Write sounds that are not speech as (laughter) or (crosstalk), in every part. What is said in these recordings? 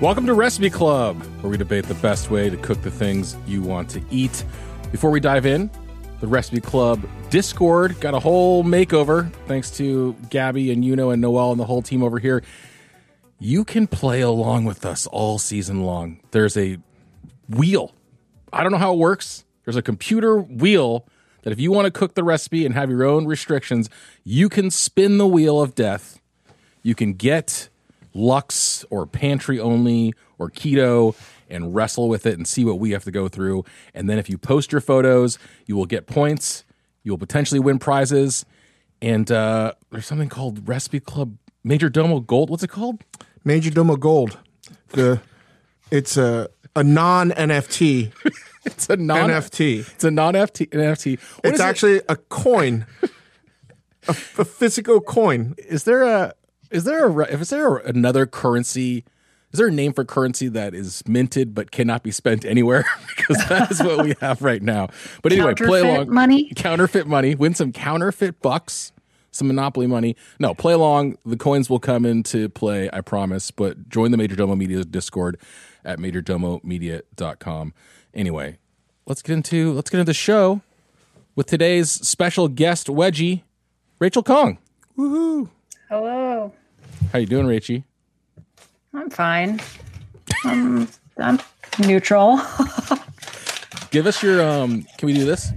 Welcome to Recipe Club, where we debate the best way to cook the things you want to eat. Before we dive in, the Recipe Club Discord got a whole makeover thanks to Gabi and Euno and Noel and the whole team over here. You can play along with us all season long. There's a wheel. I don't know how it works. There's a computer wheel that if you want to cook the recipe and have your own restrictions, you can spin the wheel of death. You can get Lux or pantry only or keto and wrestle with it and see what we have to go through. And then if you post your photos, you will get points. You will potentially win prizes. And uh, there's something called Recipe Club Majordomo Gold. What's it called? Majordomo Gold. The it's a a non NFT (laughs) It's a non NFT. It's a non NFT NFT. What It's is it? actually a coin, a, a physical coin. is there a is there a if is there another currency is there a name for currency that is minted but cannot be spent anywhere? (laughs) Because that is what we (laughs) have right now. But anyway play along. money? counterfeit money. Win some counterfeit bucks some monopoly money. No play along. The coins will come into play i promise. But join the majordomo media discord at majordomomedia.com anyway let's get into let's get into the show with today's special guest wedgie rachel Khong. Woohoo! Hello. How you doing rachie I'm fine. I'm, I'm neutral. (laughs) Give us your um can we do this?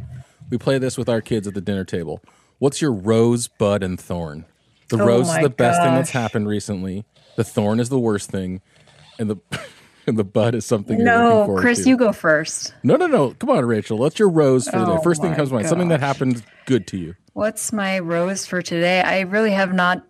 We play this with our kids at the dinner table. What's your rose, bud, and thorn? The Oh rose is the best thing that's happened recently. The thorn is the worst thing. And the (laughs) (laughs) and the bud is something you're no, Chris, to. you go first. no, no, no. Come on, Rachel. What's your rose for today? Oh First thing comes to mind. Something that gosh. happened good to you. What's my rose for today? I really have not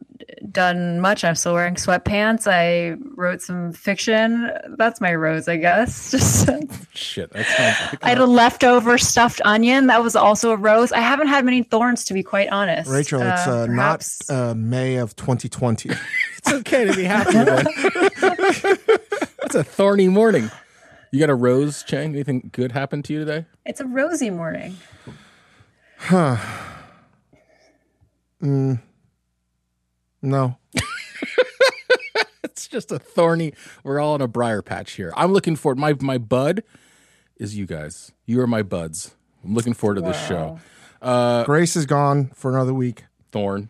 done much. I'm still wearing sweatpants. I wrote some fiction. That's my rose, I guess. (laughs) Just Shit. That sounds like I had a leftover stuffed onion. That was also a rose. I haven't had many thorns, to be quite honest. Rachel, it's uh, not uh, May of 2020. (laughs) it's okay to be happy with it. It's a thorny morning. You got a rose, Chang? Anything good happened to you today? It's a rosy morning. Huh. Hmm. No. (laughs) It's just a thorny. We're all in a briar patch here. I'm looking forward. My my bud is you guys. You are my buds. I'm looking forward to this show. Uh, Grace is gone for another week, Thorn,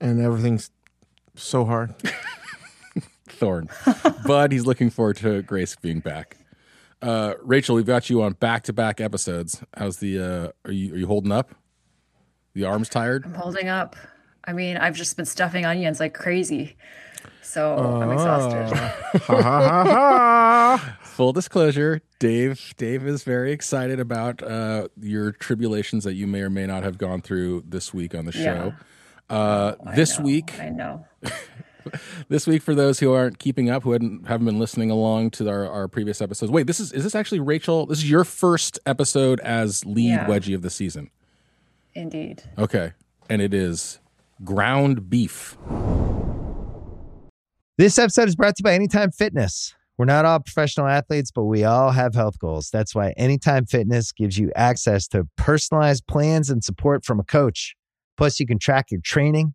and everything's so hard. (laughs) Thorn, but He's looking forward to Grace being back. Uh, Rachel, we've got you on back to back episodes. How's the? Uh, are you are you holding up? The arms tired? I'm holding up. I mean, I've just been stuffing onions like crazy. So I'm Oh. exhausted. (laughs) ha ha ha ha! Full disclosure, Dave. Dave is very excited about uh, your tribulations that you may or may not have gone through this week on the show. Uh, this know, week, I know. (laughs) (laughs) this week for those who aren't keeping up who hadn't haven't been listening along to our, our previous episodes wait this is is this actually rachel this is your first episode as lead Yeah. wedgie of the season Indeed. okay and it is ground beef This episode is brought to you by Anytime Fitness. We're not all professional athletes, but we all have health goals. That's why Anytime Fitness gives you access to personalized plans and support from a coach. Plus, you can track your training,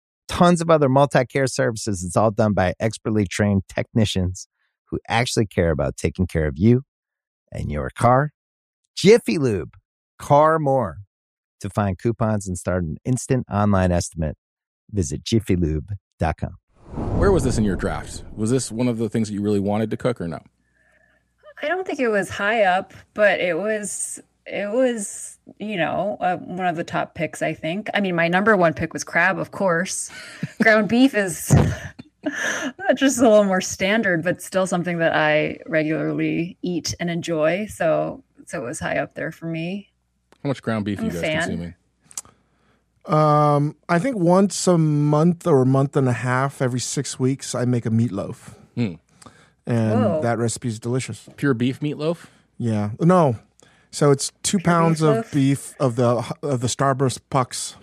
tons of other multi care services. It's all done by expertly trained technicians who actually care about taking care of you and your car. Jiffy Lube, car more. To find coupons and start an instant online estimate, visit jiffylube.com. where was this in your draft was this one of the things that you really wanted to cook or no I don't think it was high up, but it was it was you know uh, one of the top picks. I think. I mean, my number one pick was crab, of course. (laughs) Ground beef is (laughs) just a little more standard, but still something that I regularly eat and enjoy. So so it was high up there for me. How much ground beef are I'm you guys fan. consuming? Um, I think once a month or a month and a half, every six weeks, I make a meatloaf, Hmm. and Whoa. that recipe is delicious. Pure beef meatloaf? Yeah, no. So it's two pounds of beef of the of the Starburst pucks,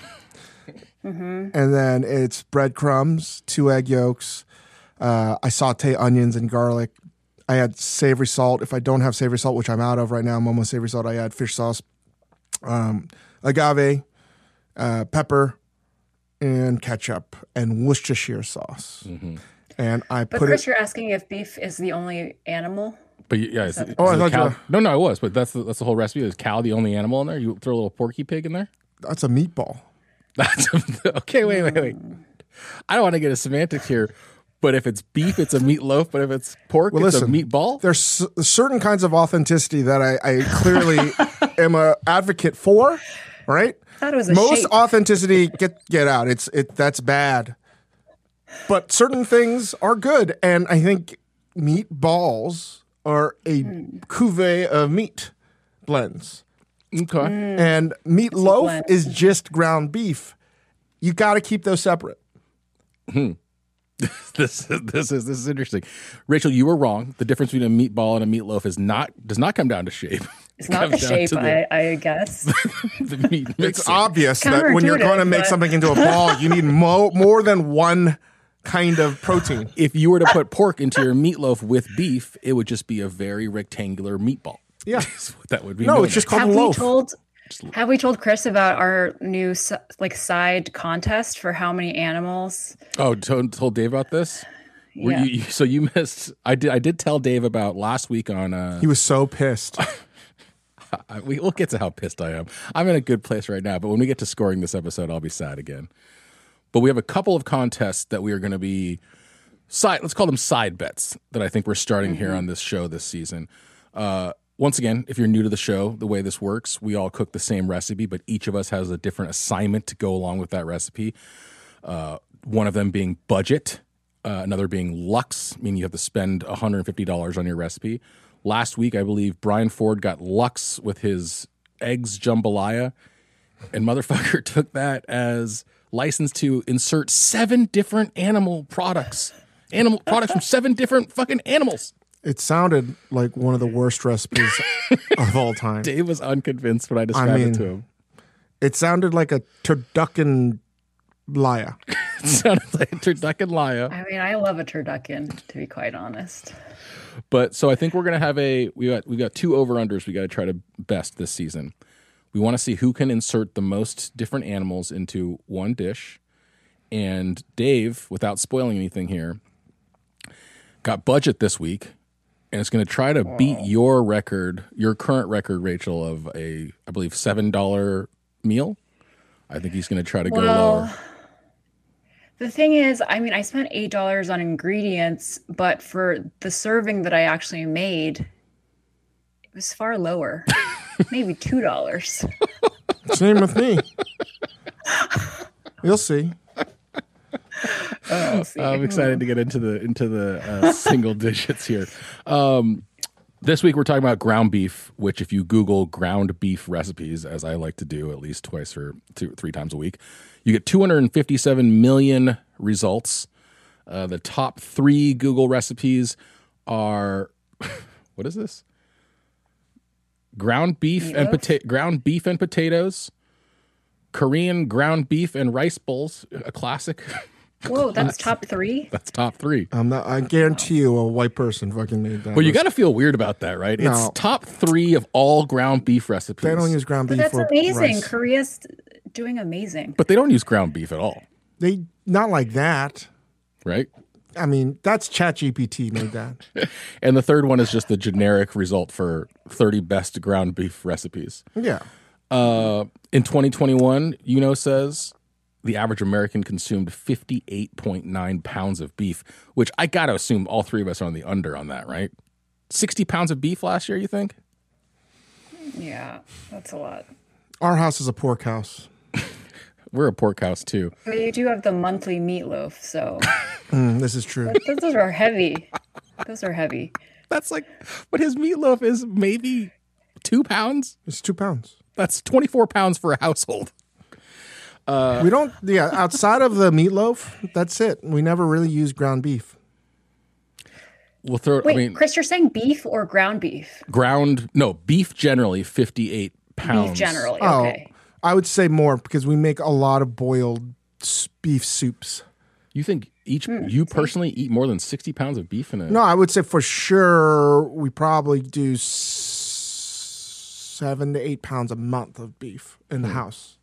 Mm-hmm. and then it's breadcrumbs, two egg yolks. Uh, I saute onions and garlic. I add savory salt. If I don't have savory salt, which I'm out of right now, I'm almost savory salt. I add fish sauce, um, agave, uh, pepper, and ketchup, and Worcestershire sauce. Mm-hmm. And I But put Chris, it. you're asking if beef is the only animal. But yeah, is, uh, that- oh, is Oh, I the thought you cow- no, no, it was. But that's the, that's the whole recipe. Is cow the only animal in there? You throw a little porky pig in there. That's a meatball. That's (laughs) okay. Wait, wait, wait. I don't want to get a semantics here, but if it's beef, it's a meatloaf. But if it's pork, Well, it's listen, a meatball. there's s- certain kinds of authenticity that I, I clearly (laughs) am a advocate for, right? thought it was a Most shape. authenticity get get out. It's it that's bad. But certain things are good, and I think meatballs are a hmm. cuvee of meat blends, Okay. Hmm. and meatloaf is just ground beef. You got to keep those separate. Hmm. (laughs) This this is this is interesting. Rachel, you were wrong. The difference between a meatball and a meatloaf is not does not come down to shape. It's not the shape, the- I, I guess. (laughs) the meat It's obvious that when you're going to make but- something into a ball, you need (laughs) mo- more than one kind of protein. (laughs) if you were to put pork into your meatloaf with beef, it would just be a very rectangular meatball. Yeah. (laughs) That would be. No, it's just as. called have a we told have we told Chris about our new like side contest for how many animals? Oh, told, told Dave about this. Yeah. you, you- so you missed. I did. I did tell Dave about last week on. Uh, He was so pissed. (laughs) I, we, we'll get to how pissed I am. I'm in a good place right now, but when we get to scoring this episode, I'll be sad again. But we have a couple of contests that we are going to be side. Let's call them side bets that I think we're starting here on this show this season. Uh, once again, if you're new to the show, the way this works, we all cook the same recipe, but each of us has a different assignment to go along with that recipe. Uh, one of them being budget, uh, another being lux, meaning you have to spend $150 on your recipe. Last week, I believe Brian Ford got lux with his eggs jambalaya, and motherfucker (laughs) took that as license to insert seven different animal products, animal products from seven different fucking animals. It sounded like one of the worst recipes (laughs) of all time. Dave was unconvinced when I described mean- it to him. It sounded like a turducken liar. (laughs) It sounded like a turducken liar. I mean, I love a turducken, to be quite honest. But so I think we're gonna have a we got we got two over unders we got to try to best this season. We want to see who can insert the most different animals into one dish. And Dave, without spoiling anything here, got budget this week and it's going to try to beat your record, your current record, Rachel, of a I believe seven dollar meal. I think he's going to try to go Well, lower. The thing is, I mean, I spent eight dollars on ingredients, but for the serving that I actually made, it was far lower. (laughs) Maybe two dollars. Same with me. You'll see. We'll see. I'm excited to get into the into the uh, (laughs) single digits here. Um, this week we're talking about ground beef, which if you Google ground beef recipes, as I like to do at least twice or two, three times a week, you get 257 million results. Uh, the top three Google recipes are (laughs) what is this? Ground beef and Meatloaf? potato, ground beef and potatoes, Korean ground beef and rice bowls, a classic. (laughs) Whoa, that's top three. That's top three. I'm not, I guarantee you a white person fucking made that. But you got to feel weird about that, right? It's top three of all ground beef recipes. They don't use ground But beef that's or amazing. rice. Korea's doing amazing. but they don't use ground beef at all, They not like that. right? I mean, that's ChatGPT made that. (laughs) And the third one is just the generic result for 30 best ground beef recipes. Yeah. Uh, in 2021, Euno says the average American consumed 58.9 pounds of beef, which I got to assume all three of us are on the under on that, right? 60 pounds of beef last year, you think? Yeah, that's a lot. Our house is a pork house. We're a pork house too. But you do have the monthly meatloaf, so (laughs) Mm, this is true. those are heavy. Those are heavy. That's like, but his meatloaf is maybe two pounds. It's two pounds. That's 24 pounds for a household. we don't. Yeah, outside of the meatloaf, that's it. We never really use ground beef. We'll throw, Wait, I mean, Chris, you're saying beef or ground beef? ground, no, beef generally 58 pounds. Beef generally. Oh, Okay. I would say more because we make a lot of boiled beef soups. You think each, Hmm, you personally eat more than 60 pounds of beef in a, No, I would say for sure we probably do s- seven to eight pounds a month of beef in Hmm. the house.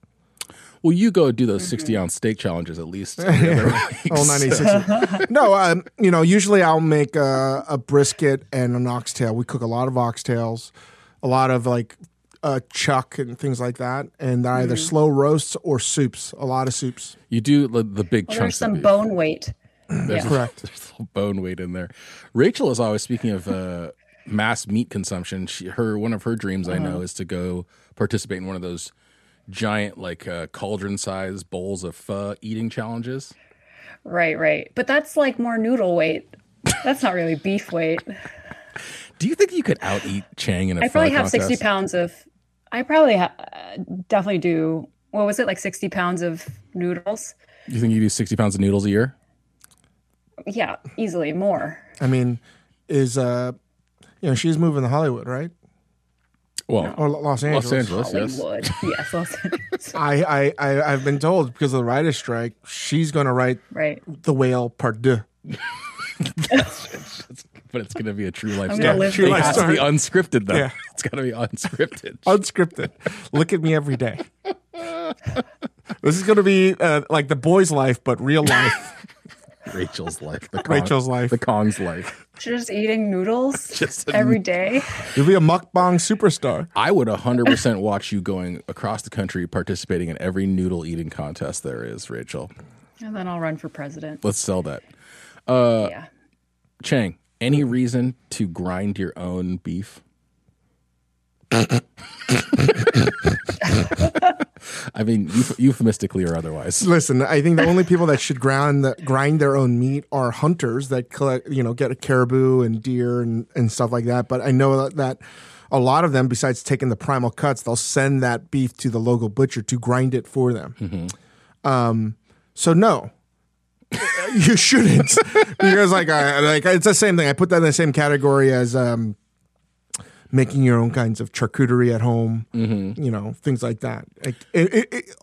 well, you go do those Mm-hmm. 60 ounce steak challenges at least. (laughs) every other week. Oh, 96. no, um, you know, usually I'll make a, a brisket and an oxtail. We cook a lot of oxtails, a lot of like uh, chuck and things like that, and they're either Mm-hmm. slow roasts or soups. A lot of soups. You do the, the big Well, there's chunks of some beef. bone weight. There's, Yeah. Correct. (laughs) there's a little bone weight in there. Rachel is always speaking of uh, mass meat consumption. She, her one of her dreams I Uh-huh. know is to go participate in one of those giant like uh, cauldron sized bowls of pho eating challenges. Right, right. But that's like more noodle weight. That's not really beef weight. (laughs) Do you think you could out eat Chang in a I probably pho have 60 pounds of, I probably ha- uh, definitely do, what was it, like 60 pounds of noodles? You think you do sixty pounds of noodles a year? Yeah, easily more. I mean, is uh, you know, she's moving to Hollywood, right? Well, Or Los Angeles. Los Angeles, yes. Hollywood. (laughs) Yes, Los Angeles. I, I, I, I've been told because of the writer's strike, she's going to write Right. The Whale Part Deux. (laughs) (laughs) But it's going to be a true life I'm story. gonna live it through has to be unscripted, though. Yeah. It's got to be unscripted. (laughs) unscripted. Look at me every day. (laughs) this is going to be uh, like the boy's life, but real life. (laughs) Rachel's life. The Khong, Rachel's life. The Khong's life. Just eating noodles Just a- every day. You'll be a mukbang superstar. I would 100% watch you going across the country participating in every noodle eating contest there is, Rachel. And then I'll run for president. Let's sell that. Uh, yeah. Chang, any reason to grind your own beef? I mean, euph- euphemistically or otherwise. Listen, I think the only people that should grind the, grind their own meat are hunters that collect, you know, get a caribou and deer and, and stuff like that. But I know that, that a lot of them, besides taking the primal cuts, they'll send that beef to the local butcher to grind it for them. Um, so no, you shouldn't because like I like it's the same thing. I put that in the same category as um, making your own kinds of charcuterie at home. You know, things like that. Like it, it, it,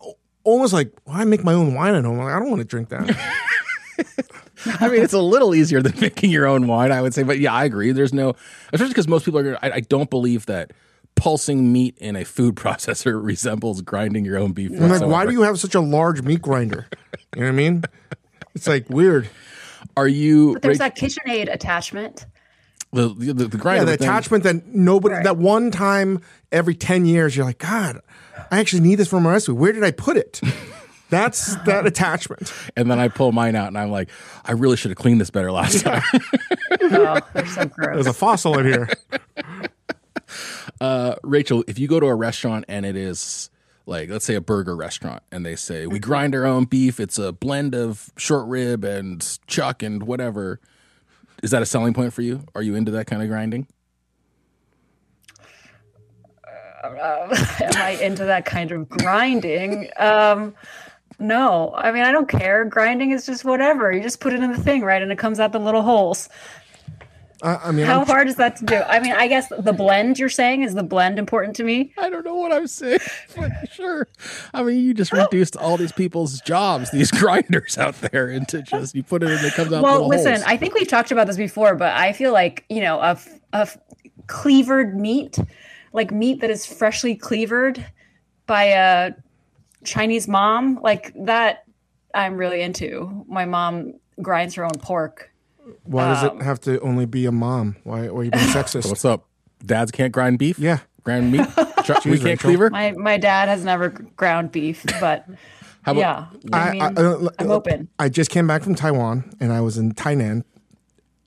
almost like why make my own wine at home? Like, I don't want to drink that. (laughs) I mean, it's a little easier than making your own wine, I would say. But yeah, I agree. There's no, especially because most people are. I, I don't believe that pulsing meat in a food (laughs) processor (laughs) resembles grinding your own beef. Like, why do you have such a large meat grinder? You know what I mean? It's like weird. Are you But there's Rach- that KitchenAid attachment. the, the, the Yeah, grinder the thing- attachment that nobody, Right. that one time every 10 years, you're like, God, I actually need this for my recipe. Where did I put it? (laughs) That's that attachment. and then I pull mine out and I'm like, I really should have cleaned this better last time. (laughs) Oh, they're so gross. There's a fossil in here. (laughs) Uh, Rachel, if you go to a restaurant and it is like, let's say a burger restaurant, and they say we grind our own beef, it's a blend of short rib and chuck and whatever. Is that a selling point for you? Are you into that kind of grinding? (laughs) Am I into that kind of grinding? Um, no, I mean I don't care. Grinding is just whatever. You just put it in the thing, right, and it comes out the little holes. I, I mean, How I'm- hard is that to do? I mean, I guess the blend you're saying is the blend important to me. I don't know what I'm saying, (laughs) but sure. I mean, you just reduced all these people's jobs, these (laughs) grinders out there, into just you put it in, it comes out. Well, listen, holes. I think we've talked about this before, but I feel like you know, a a cleavered meat, like meat that is freshly cleavered by a Chinese mom, like that. I'm really into. My mom grinds her own pork. Why does um, it have to only be a mom? Why, why are you being (laughs) sexist? What's up? Dads can't grind beef. Yeah. grind meat. (laughs) Chuck, we can't Rachel. cleaver. My my dad has never ground beef, but How about yeah, I mean, I, I, uh, am open. I just came back from Taiwan and I was in Tainan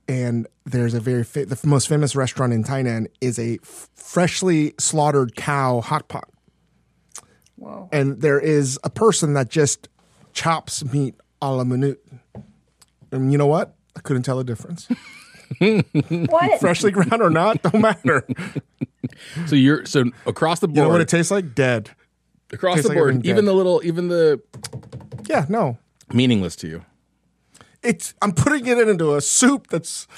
and there's a very fa- the most famous restaurant in Tainan is a f- freshly slaughtered cow hot pot, Whoa. and there is a person that just chops meat a la minute. And you know what? I couldn't tell the difference. (laughs) What? (laughs) Freshly ground or not, don't matter. So you're so across the board, You know what it tastes like? Dead. across the like board, everything even dead. the little, even the Yeah, no. meaningless to you. It's I'm putting it into a soup that's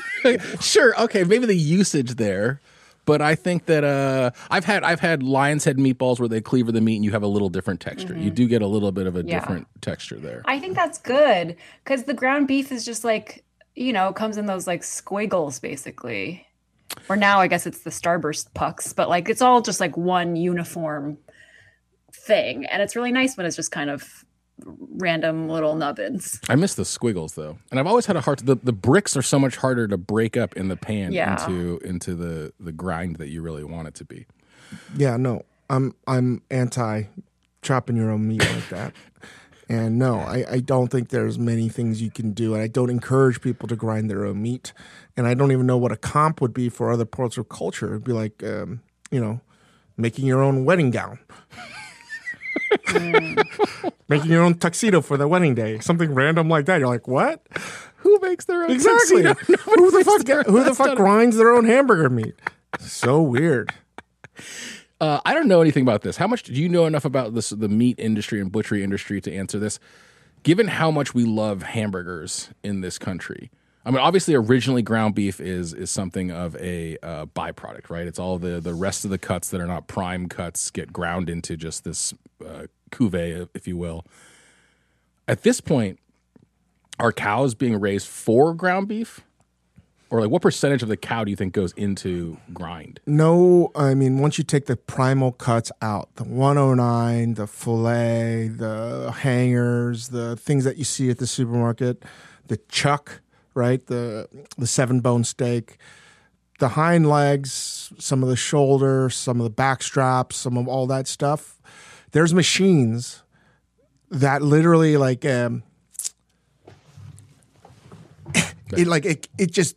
(laughs) sure, okay, maybe the usage there, but I think that uh, I've had I've had lion's head meatballs where they cleaver the meat and you have a little different texture. You do get a little bit of a Yeah. different texture there. I think that's good because the ground beef is just like, you know, comes in those like squiggles basically. Or now I guess it's the starburst pucks, but like it's all just like one uniform thing. And it's really nice when it's just kind of random little nubbins. I miss the squiggles though, and I've always had a hard. The the bricks are so much harder to break up in the pan Yeah. into into the the grind that you really want it to be. Yeah, no. I'm I'm anti chopping your own meat like that. (laughs) And no, I, I don't think there's many things you can do. And I don't encourage people to grind their own meat. And I don't even know what a comp would be for other parts of culture. It'd be like, um, you know, making your own wedding gown, (laughs) (laughs) making your own tuxedo for the wedding day, something random like that. You're like, what? Who makes their own Exactly. tuxedo? (laughs) who the fuck? their- Who the fuck grinds their own hamburger meat? So weird. Uh, I don't know anything about this. How much do you know enough about this the meat industry and butchery industry to answer this? Given how much we love hamburgers in this country, I mean, obviously, originally ground beef is is something of a uh, byproduct, right? It's all the the rest of the cuts that are not prime cuts get ground into just this uh, cuvee, if you will. At this point, are cows being raised for ground beef, or like what percentage of the cow do you think goes into grind? No, I mean, once you take the primal cuts out, the 109, the filet, the hangers, the things that you see at the supermarket, the chuck, right? The the seven bone steak, the hind legs, some of the shoulder, some of the back straps, some of all that stuff. There's machines that literally like um it like it, it just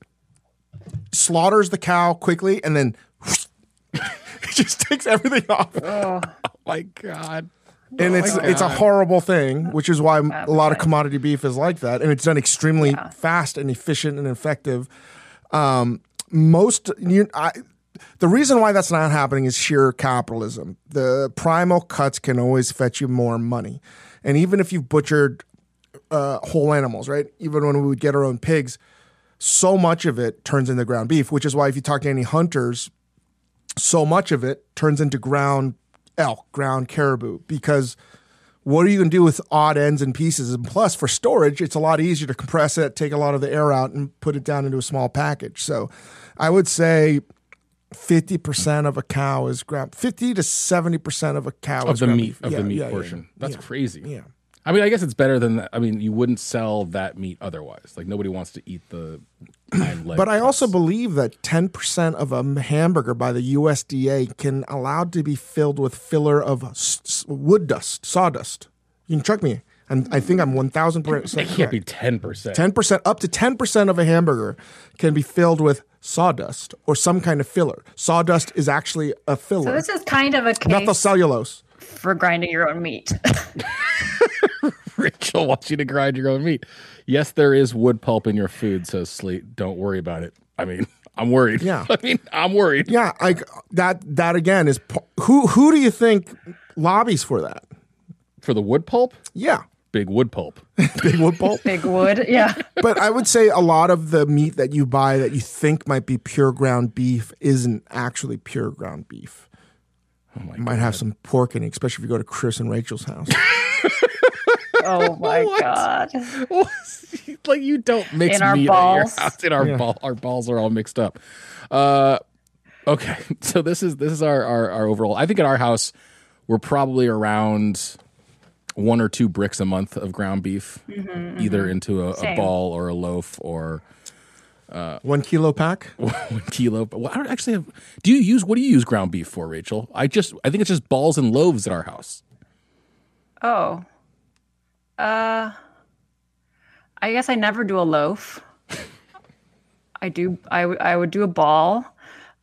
slaughters the cow quickly and then (laughs) it just takes everything off. Oh (laughs) my god! And it's it's a horrible thing, which is why a lot of commodity beef is like that, and it's done extremely fast and efficient and effective. Um, most you, I, the reason why that's not happening is sheer capitalism. The primal cuts can always fetch you more money, and even if you've butchered uh, whole animals, right? Even when we would get our own pigs, so much of it turns into ground beef, which is why if you talk to any hunters, so much of it turns into ground elk, ground caribou, because what are you going to do with odd ends and pieces? And plus, for storage, it's a lot easier to compress it, take a lot of the air out, and put it down into a small package. So I would say 50% of a cow is ground, 50 to 70% of a cow Of is the ground meat beef. of Yeah, the meat yeah, portion. yeah. That's crazy. Yeah. I mean, I guess it's better than that. I mean, you wouldn't sell that meat otherwise. Like nobody wants to eat the. But I also believe that 10% of a hamburger by the USDA can allowed to be filled with filler of s- wood dust, sawdust. You can check me. And I think I'm 1000% it can't be ten percent. 10% up to 10% of a hamburger can be filled with sawdust or some kind of filler. Sawdust is actually a filler. So filler. this is kind of a Methyl case cellulose. for grinding your own meat. (laughs) Rachel wants you to grind your own meat. Yes, there is wood pulp in your food, says Slate. Don't worry about it. I mean, (laughs) I'm worried. Yeah. (laughs) I mean, I'm worried. Yeah, like that that again is who who do you think lobbies for that? For the wood pulp, Yeah, big wood pulp. (laughs) big wood pulp. Big wood. Yeah. (laughs) but I would say a lot of the meat that you buy that you think might be pure ground beef isn't actually pure ground beef. Oh my Might have some pork in it, especially if you go to Chris and Rachel's house. (laughs) Oh my What? god. like you don't mix In our meat balls. at your house. In our ball, our balls are all mixed up. Uh, okay, so this is this is our, our our overall. I think at our house we're probably around one or two bricks a month of ground beef, mm-hmm, either mm-hmm. into a, a ball or a loaf or uh, One kilo pack. (laughs) one kilo. Well, I don't actually have. Do you use what do you use ground beef for, Rachel? I just I think it's just balls and loaves at our house. Oh. Uh I guess I never do a loaf. (laughs) I do. I, w- I would do a ball,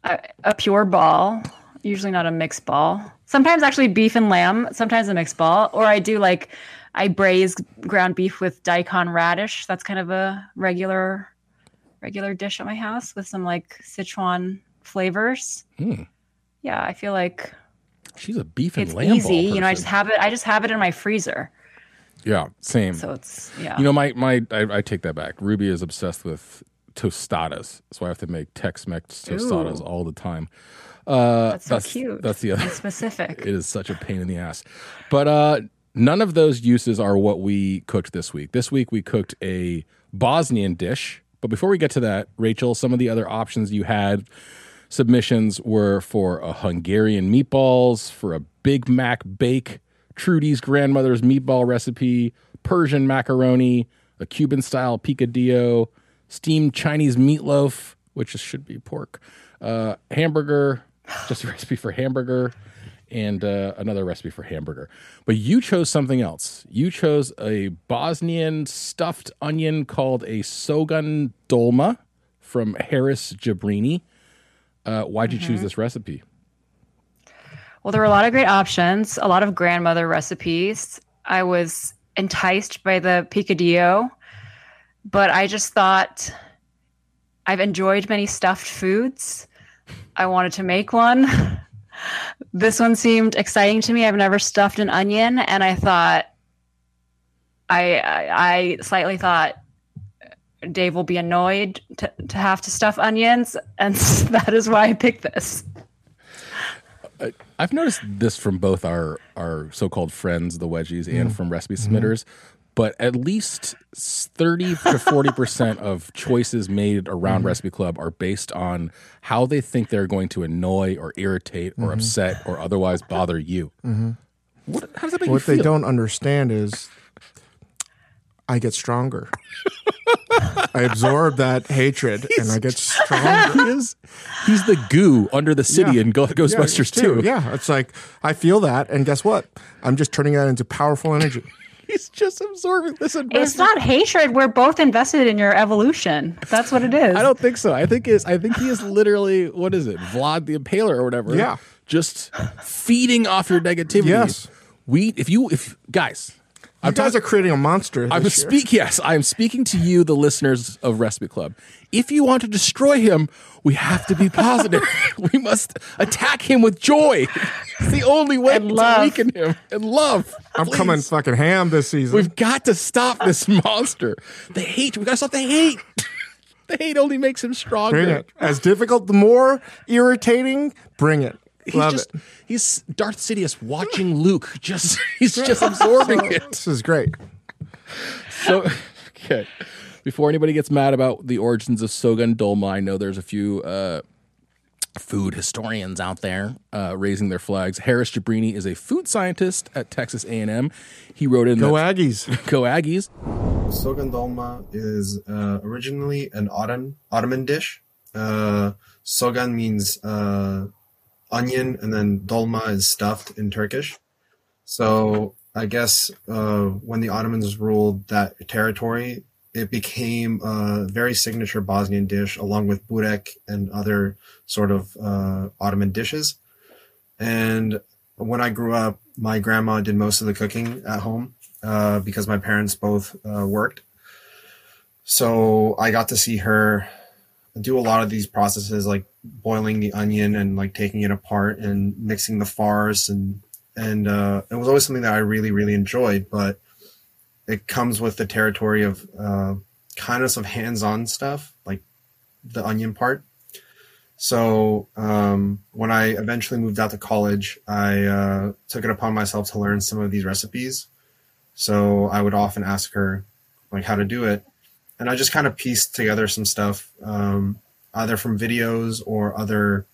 a, a pure ball, usually not a mixed ball. Sometimes actually beef and lamb. Sometimes a mixed ball, or I do like I braise ground beef with daikon radish. That's kind of a regular regular dish at my house with some like Sichuan flavors. Hmm. Yeah, I feel like She's a beef and it's lamb ball easy. You know, I just have it. I just have it in my freezer, yeah, same. so it's yeah. You know, my my I, I take that back. Ruby is obsessed with tostadas, so I have to make Tex-Mex tostadas Ooh. all the time. Uh, That's so cute. That's the other. and specific. (laughs) It is such a pain in the ass. But uh, none of those uses are what we cooked this week. This week we cooked a Bosnian dish. But before we get to that, Rachel, some of the other options you had submissions were for a Hungarian meatballs, for a Big Mac bake, Trudy's grandmother's meatball recipe, Persian macaroni, a Cuban style picadillo, steamed Chinese meatloaf, which should be pork, uh, hamburger, just a (laughs) recipe for hamburger, and uh, another recipe for hamburger. But you chose something else. You chose a Bosnian stuffed onion called a Sogan dolma from Haris Jebrini. Uh, why'd you choose this recipe? Well, there were a lot of great options, a lot of grandmother recipes. I was enticed by the picadillo, but I just thought I've enjoyed many stuffed foods. I wanted to make one. this one seemed exciting to me. I've never stuffed an onion, and I thought, I I, I slightly thought Dave will be annoyed to, to have to stuff onions, and (laughs) that is why I picked this. I've noticed this from both our our so-called friends, the wedgies, and from recipe Mm-hmm. But at least thirty to forty percent of choices made around Mm-hmm. Recipe Club are based on how they think they're going to annoy or irritate or Mm-hmm. upset or otherwise bother you. What, how does that make What they don't understand is I get stronger. I absorb that hatred (laughs) and I get (laughs) stronger. he is he's the goo under the city Yeah. in Ghostbusters yeah, 2. Yeah, it's like I feel that, and guess what? I'm just turning that into powerful energy. (laughs) He's just absorbing this. in It's not hatred. We're both invested in your evolution. That's what it is. I don't think so. I think is I think he is literally what is it, Vlad the Impaler or whatever. Yeah. just feeding off your negativity. Yes. we if you if guys, You guys are creating a monster. I'm speak. Yes, I am speaking to you, the listeners of Recipe Club. If you want to destroy him, we have to be positive. (laughs) we must attack him with joy. It's the only way And to love. weaken him and love. I'm Please. coming fucking ham this season. We've got to stop this (laughs) monster. The hate. We got to stop the hate. the hate only makes him stronger. bring it. As difficult, the more irritating, bring it. He's Love just it. he's Darth Sidious watching Luke. Just (laughs) he's (laughs) just absorbing it. This is great. So (laughs) okay. Before anybody gets mad about the origins of Sogan Dolma, I know there's a few uh, food historians out there uh, raising their flags. Haris Jebrini is a food scientist at Texas A&M. He wrote in Go that, Aggies. Go Aggies. Sogan dolma is uh, originally an Ottoman Ottoman dish. Uh, sogan means uh, onion, and then dolma is stuffed in Turkish. So I guess uh, when the Ottomans ruled that territory, it became a very signature Bosnian dish, along with burek and other sort of uh, Ottoman dishes. And when I grew up, my grandma did most of the cooking at home uh, because my parents both uh, worked. So I got to see her do a lot of these processes, like boiling the onion and like taking it apart and mixing the farce, and and uh, it was always something that I really really enjoyed. But it comes with the territory of uh, kind of some hands-on stuff, like the onion part. So um, when I eventually moved out to college, I uh, took it upon myself to learn some of these recipes. So I would often ask her like how to do it, and I just kind of pieced together some stuff, um, either from videos or other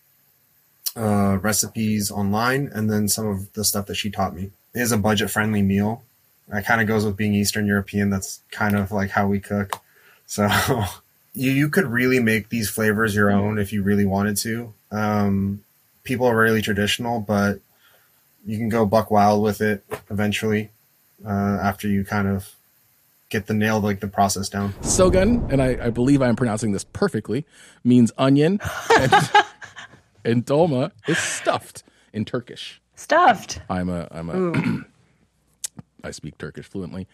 uh, recipes online, and then some of the stuff that she taught me. It is a budget-friendly meal. That kind of goes with being Eastern European. That's kind of like how we cook. So (laughs) you you could really make these flavors your own if you really wanted to. Um, people are really traditional, but you can go buck wild with it eventually uh, after you kind of get the nail like the process down. Sogun, and I, I believe I'm pronouncing this perfectly, means onion, and, (laughs) and dolma is stuffed in Turkish. Stuffed. I'm a I'm a (clears throat) I speak Turkish fluently.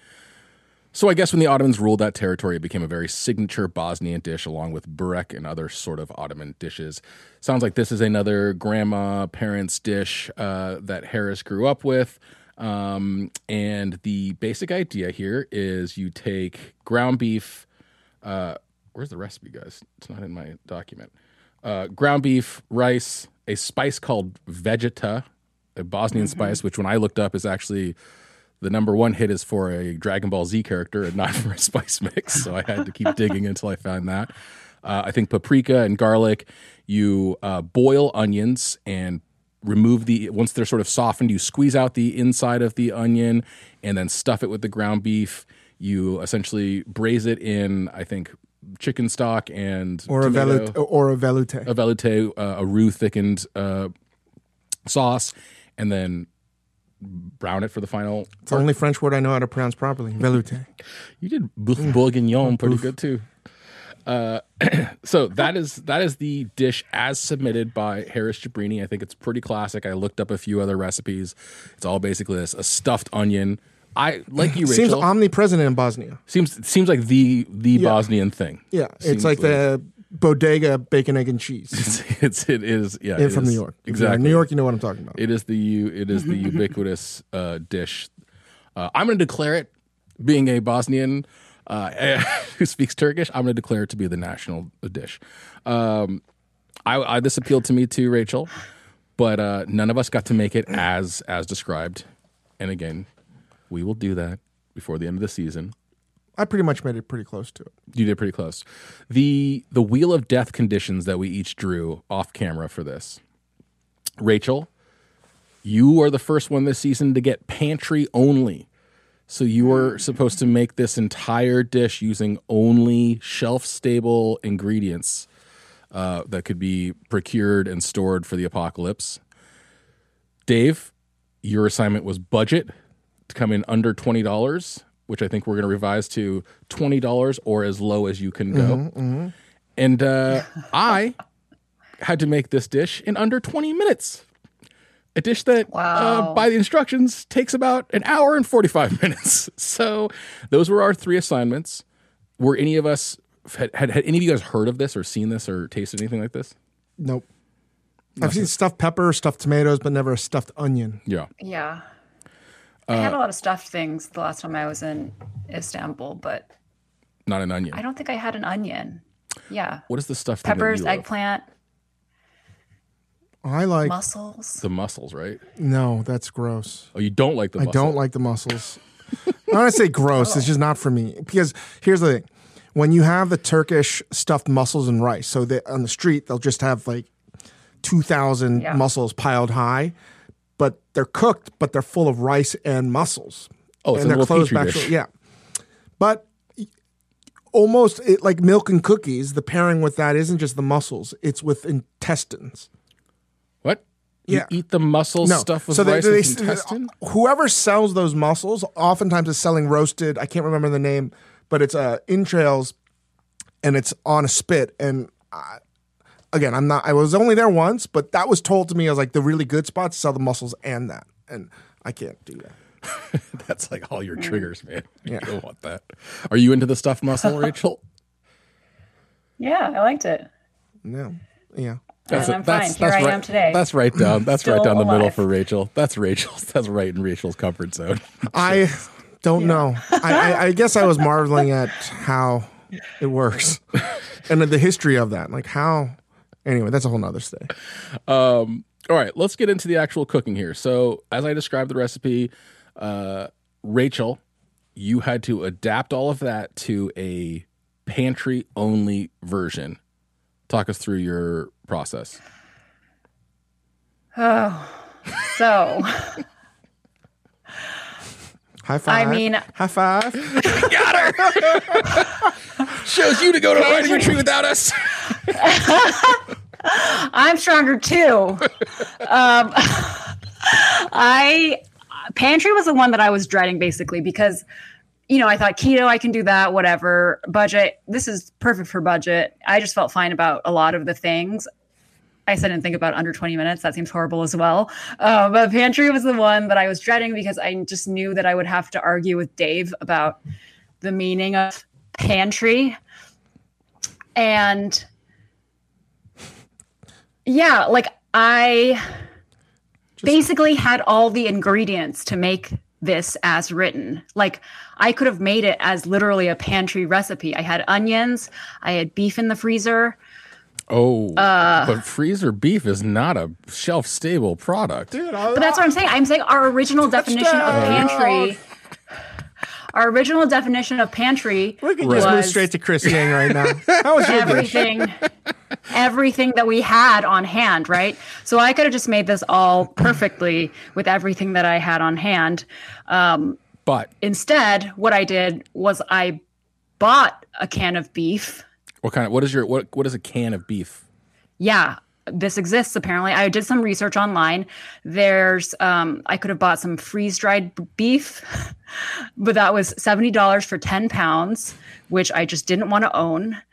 So I guess when the Ottomans ruled that territory, it became a very signature Bosnian dish, along with burek and other sort of Ottoman dishes. Sounds like this is another grandma parents dish uh, that Haris grew up with. Um, and the basic idea here is you take ground beef. Uh, where's the recipe, guys? It's not in my document. Uh, ground beef, rice, a spice called vegeta, a Bosnian spice, which when I looked up is actually the number one hit is for a Dragon Ball Z character and not (laughs) for a spice mix. So I had to keep (laughs) digging until I found that. Uh, I think paprika and garlic. You uh, boil onions and remove the once they're sort of softened. You squeeze out the inside of the onion and then stuff it with the ground beef. You essentially braise it in, I think, chicken stock and or a tomato velut or a velouté. a velouté, uh, a roux thickened uh, sauce, and then brown it for the final. It's the only French word I know how to pronounce properly. Velouté. You did bourguignon pretty good too. Uh, (clears throat) so that is that is the dish as submitted by Haris Jebrini. I think it's pretty classic. I looked up a few other recipes. It's all basically this: a stuffed onion. I like you, Seems omnipresent in Bosnia. seems seems like the the Bosnian thing. Yeah, Seems it's like the bodega bacon, egg, and cheese. (laughs) It's, it's it is yeah. It from is. New York. Exactly. New York, you know what I'm talking about. It is the it is the (laughs) ubiquitous uh, dish. Uh, I'm going to declare it, being a Bosnian uh, (laughs) who speaks Turkish, I'm going to declare it to be the national dish. Um, I, I this appealed to me too, Rachel, but uh, none of us got to make it as as described. And again, we will do that before the end of the season. I pretty much made it pretty close to it. You did pretty close. The the wheel of death conditions that we each drew off camera for this. Rachel, you are the first one this season to get pantry only. So you were supposed to make this entire dish using only shelf stable ingredients uh, that could be procured and stored for the apocalypse. Dave, your assignment was budget to come in under twenty dollars, which I think we're going to revise to twenty dollars or as low as you can go. And uh, I had to make this dish in under twenty minutes. A dish that, uh, by the instructions, takes about an hour and forty-five (laughs) minutes. So those were our three assignments. Were any of us had, had had any of you guys heard of this or seen this or tasted anything like this? Nope. I've seen stuffed pepper, stuffed tomatoes, but never a stuffed onion. Yeah. Yeah. I had a lot of stuffed things the last time I was in Istanbul, but Not an onion. I don't think I had an onion. Yeah. What is the stuff? thing that Peppers, eggplant? love? Eggplant, I like mussels. The mussels, right? no, that's gross. Oh, you don't like the I mussel. don't like the mussels. (laughs) I want to say gross. It's just not for me. Because here's the thing: when you have the Turkish stuffed mussels and rice, so they, on the street they'll just have like two thousand Yeah. mussels piled high, but they're cooked, but they're full of rice and mussels. Oh, it's and a they're little closed petri back. dish. yeah, but almost it, like milk and cookies. The pairing with that isn't just the mussels; it's with intestines. What? You Yeah. eat the muscle No. stuff with so they, rice they, with intestine? whoever sells those mussels oftentimes is selling roasted. I can't remember the name, but it's uh, entrails, and it's on a spit. And I, again, I'm not. I was only there once, but that was told to me as like the really good spots sell the mussels and that, and I can't do that. (laughs) That's like all your triggers, man. (laughs) You Yeah. don't want that. Are you into the stuffed mussel, (laughs) Rachel? Yeah, I liked it. No, yeah. And I'm fine. Here I right, am today. That's right down. That's right down the middle for Rachel. That's Rachel's. (laughs) That's right in Rachel's comfort zone. I don't know. I, I, I guess I was marveling at how it works (laughs) and the history of that. Like how. Anyway, that's a whole nother stay. Um, all right, let's get into the actual cooking here. So, as I described the recipe, uh, Rachel, you had to adapt all of that to a pantry only version. Talk us through your process. Oh, so High five. I mean- high five. (laughs) Got her. (laughs) Shows you to go to a writing retreat without us. (laughs) I'm stronger too. um, I pantry was the one that I was dreading basically because you know, I thought keto, I can do that, whatever. Budget, this is perfect for budget. I just felt fine about a lot of the things. I said didn't think about under 20 minutes. That seems horrible as well. Uh, but pantry was the one that I was dreading because I just knew that I would have to argue with Dave about the meaning of pantry. And yeah, like I basically had all the ingredients to make this as written. Like I could have made it as literally a pantry recipe. I had onions, I had beef in the freezer. Oh, uh, but freezer beef is not a shelf stable product. Dude, but that's what I'm saying. I'm saying our original definition of pantry. (laughs) Our original definition of pantry. We can just move straight to Chris Ying right now. (laughs) How was your everything? everything that we had on hand, right? So I could have just made this all perfectly with everything that I had on hand. Um, but instead, what I did was I bought a can of beef. What kind of what is your what what is a can of beef? Yeah, this exists apparently. I did some research online. There's um I could have bought some freeze dried beef, (laughs) but that was $70 for 10 pounds, which I just didn't want to own. (laughs)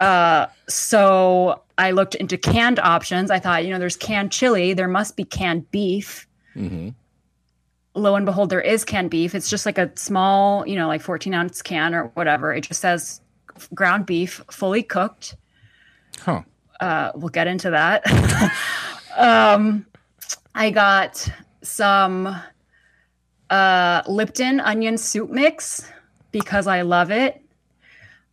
Uh so I looked into canned options. I thought, you know, there's canned chili, there must be canned beef. Mm-hmm. Lo and behold, there is canned beef. It's just like a small, you know, like 14 ounce can or whatever. It just says ground beef, fully cooked. Huh uh, we'll get into that. (laughs) um, I got some uh, Lipton onion soup mix because I love it.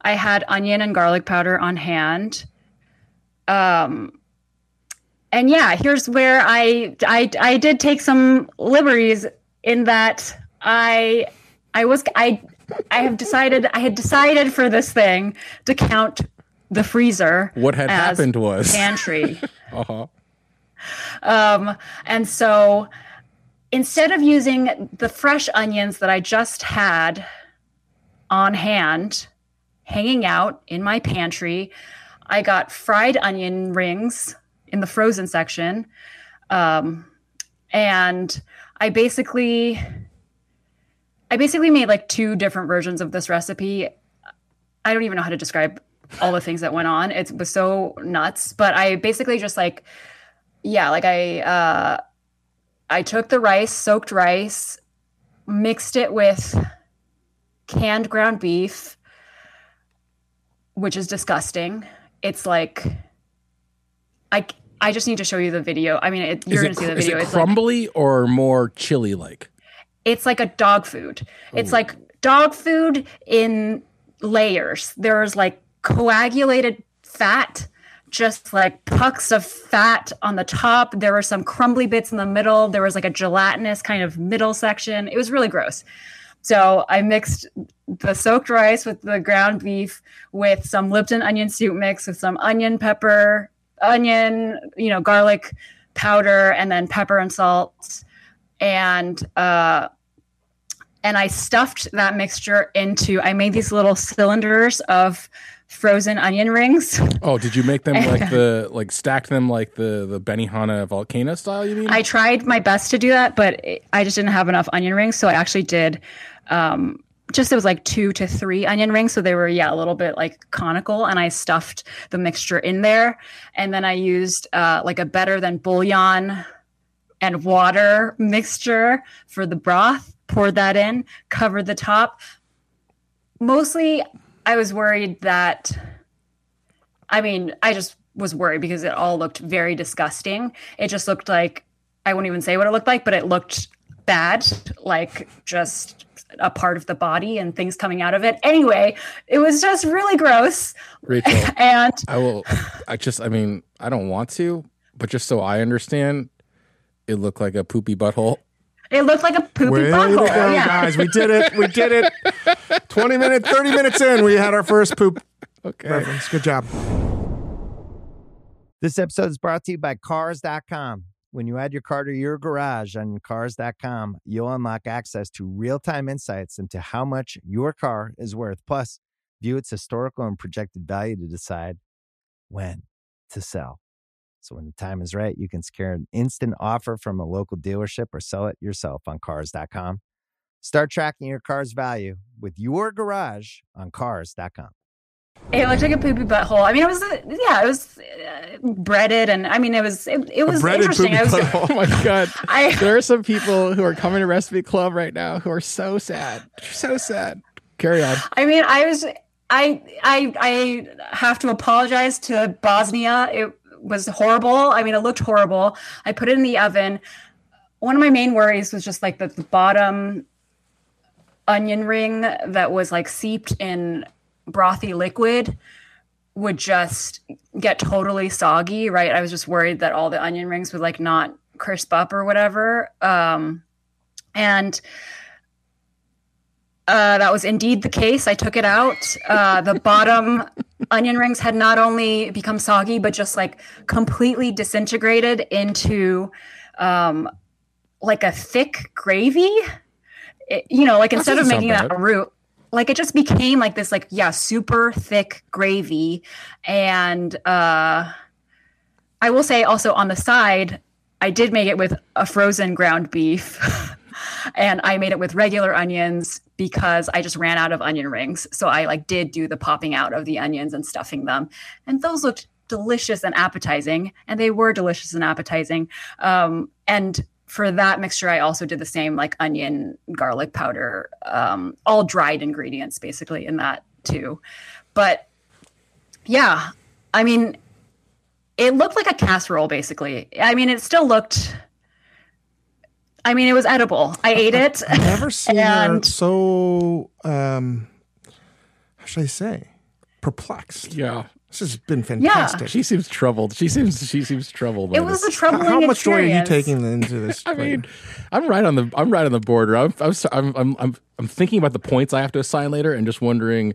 I had onion and garlic powder on hand. Um, and yeah, here's where I, I I did take some liberties in that I I was I I have decided I had decided for this thing to count the freezer. What had happened was (laughs) pantry. uh-huh. Um, and so instead of using the fresh onions that I just had on hand, hanging out in my pantry, I got fried onion rings in the frozen section. Um, and I basically I basically made like two different versions of this recipe. I don't even know how to describe all the things that went on. It was so nuts. But I basically just like, yeah, like I uh I took the rice, soaked rice, mixed it with canned ground beef, which is disgusting. It's like I I just need to show you the video. I mean, it, you're going to see the video. Is it it's crumbly like, or more chili like? It's like a dog food. Ooh. It's like dog food in layers. There's like coagulated fat just like pucks of fat on the top. There were some crumbly bits in the middle. There was like a gelatinous kind of middle section. It was really gross. So I mixed the soaked rice with the ground beef with some Lipton onion soup mix with some onion, pepper, onion, you know, garlic powder, and then pepper and salt. And uh, and I stuffed that mixture into. I made these little cylinders of frozen onion rings. Oh, did you make them like (laughs) the like stacked them like the the Benihana volcano style? You mean? I tried my best to do that, but I just didn't have enough onion rings, so I actually did. Um, just it was like two to three onion rings, so they were yeah a little bit like conical, and I stuffed the mixture in there, and then I used uh, like a better than bouillon and water mixture for the broth. Poured that in, covered the top. Mostly, I was worried that, I mean, I just was worried because it all looked very disgusting. It just looked like, I won't even say what it looked like, but it looked bad, like just a part of the body and things coming out of it. Anyway, it was just really gross. Rachel, (laughs) and I will, I just, I mean, I don't want to, but just so I understand, it looked like a poopy butthole. It looked like a poopy Way butthole. To go, yeah. guys. We did it. We did it. (laughs) 20 minutes, 30 minutes in, we had our first poop okay. reference. Good job. This episode is brought to you by Cars.com. When you add your car to your garage on Cars.com, you'll unlock access to real time insights into how much your car is worth. Plus, view its historical and projected value to decide when to sell. So when the time is right, you can secure an instant offer from a local dealership or sell it yourself on cars.com. Start tracking your car's value with your garage on cars.com. It looked like a poopy butthole. I mean, it was uh, yeah, it was uh, breaded, and I mean, it was it, it was breaded interesting. poopy I was. (laughs) Oh my god. (laughs) I there are some people who are coming to Recipe Club right now who are so sad. So sad. Carry on. I mean, I was I I I have to apologize to Bosnia. It was horrible. I mean, it looked horrible. I put it in the oven. One of my main worries was just like the, the bottom onion ring that was like seeped in brothy liquid would just get totally soggy, right? I was just worried that all the onion rings would like not crisp up or whatever. Um and uh, that was indeed the case. I took it out. Uh, the bottom (laughs) onion rings had not only become soggy, but just like completely disintegrated into um, like a thick gravy. It- you know, like instead of making that a root, like it just became like this, like yeah, super thick gravy. And uh, I will say also on the side, I did make it with a frozen ground beef. (laughs) and I made it with regular onions because I just ran out of onion rings. So I like did do the popping out of the onions and stuffing them. And those looked delicious and appetizing. And they were delicious and appetizing. Um, and for that mixture, I also did the same like onion, garlic powder, um, all dried ingredients basically in that too. But yeah, I mean, it looked like a casserole basically. I mean, it still looked. I mean, it was edible. I ate it. I've (laughs) never seen her so um how should I say? Perplexed. Yeah. This has been fantastic. She seems troubled. She seems she seems troubled. by It was this. a troubling How much joy are you taking into this? (laughs) I mean, I'm right on the I'm right on the border. I'm I'm I'm I'm I'm, I'm thinking about the points I have to assign later, and just wondering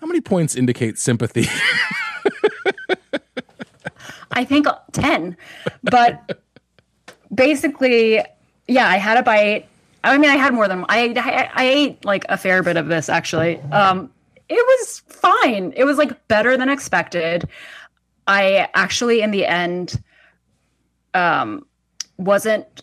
how many points indicate sympathy. I think 10. But basically, yeah, I had a bite. I mean, I had more than I, I, I ate like a fair bit of this actually. Um, it was fine. It was like better than expected. I actually, in the end, um, wasn't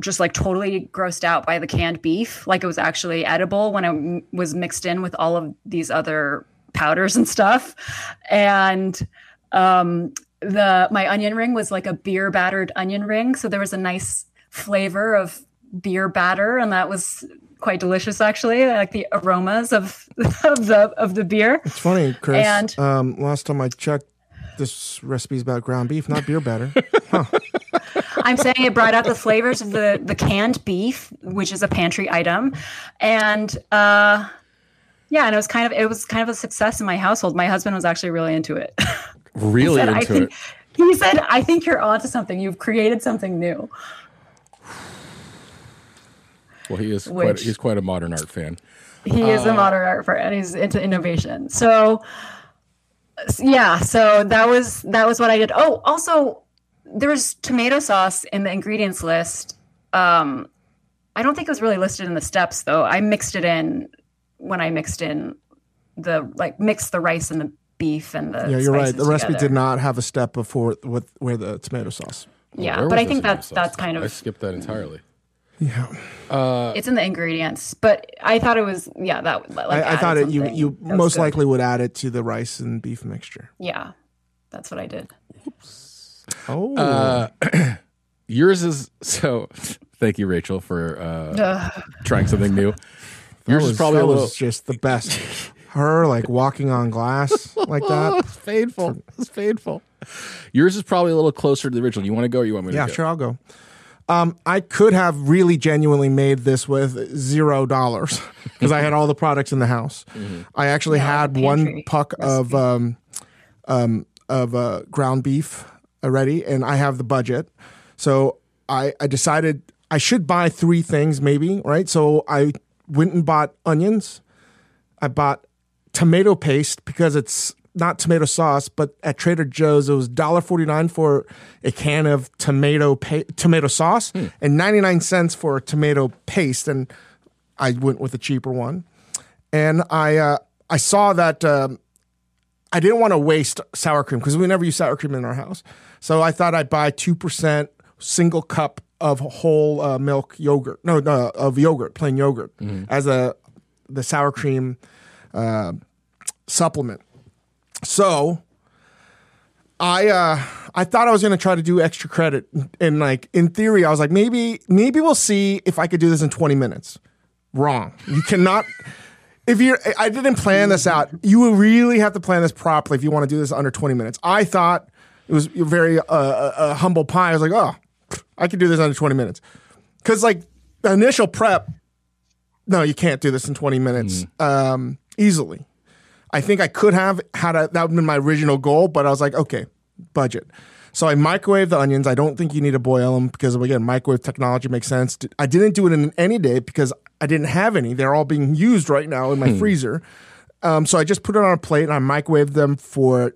just like totally grossed out by the canned beef. Like it was actually edible when it was mixed in with all of these other powders and stuff. And um, the my onion ring was like a beer battered onion ring, so there was a nice flavor of beer batter, and that was quite delicious actually. I like the aromas of (laughs) of the of the beer. It's funny, Chris. And- um, last time I checked, this recipe's about ground beef, not beer batter. (laughs) I'm saying it brought out the flavors of the the canned beef, which is a pantry item, and uh, yeah, and it was kind of it was kind of a success in my household. My husband was actually really into it. (laughs) really said, I into think, it. He said, "I think you're onto something. You've created something new." Well, he is quite he's quite a modern art fan. He is a Uh, modern art fan, and he's into innovation. So, yeah, so that was that was what I did. Oh, also, there was tomato sauce in the ingredients list. Um, I don't think it was really listed in the steps though. I mixed it in when I mixed in the like mixed the rice and the beef and the yeah, you're right. spices The recipe did not have a step before with where the tomato sauce. Yeah, but I think in that's the that's sauce? kind I of skipped that entirely. Yeah, it's in the ingredients. But I thought it was yeah that like I, I thought it. You you most good. likely would add it to the rice and beef mixture. yeah. That's what I did. Oops. Oh, Uh, (clears throat) yours is so. (laughs) Thank you, Rachel, for uh, trying something new. (laughs) Yours was, is probably a little was just the best. (laughs) Her like walking on glass like that. it's painful. It's painful. Yours is probably a little closer to the original. You want to go? or You want me to go? Yeah, go? sure, I'll go. Um, I could have really genuinely made this with zero dollars (laughs) because I had all the products in the house. I actually Yeah, had one pantry puck of um, um, of uh, ground beef already, and I have the budget. So I, I decided I should buy three things, maybe right. So I went and bought onions. I bought tomato paste because it's not tomato sauce, but at Trader Joe's it was $1.49 for a can of tomato pa- tomato sauce and 99 cents for a tomato paste and I went with the cheaper one. And I uh, I saw that um, I didn't want to waste sour cream because we never use sour cream in our house. So I thought I'd buy 2% single cup of whole uh, milk yogurt. No, no, of yogurt, plain yogurt, as a the sour cream uh, supplement. So I uh I thought I was gonna try to do extra credit and like in theory I was like maybe maybe we'll see if I could do this in 20 minutes. Wrong. You cannot if you're I didn't plan this out. You will really have to plan this properly if you want to do this under 20 minutes. I thought it was very uh, a, a humble pie. I was like, oh, I could do this under 20 minutes. Cause like the initial prep, no, you can't do this in 20 minutes um, easily. I think I could have had a, that would have been my original goal, but I was like, okay, budget. So I microwave the onions. I don't think you need to boil them because again, microwave technology makes sense. I didn't do it in any day because I didn't have any. They're all being used right now in my freezer. Um, so I just put it on a plate and I microwaved them for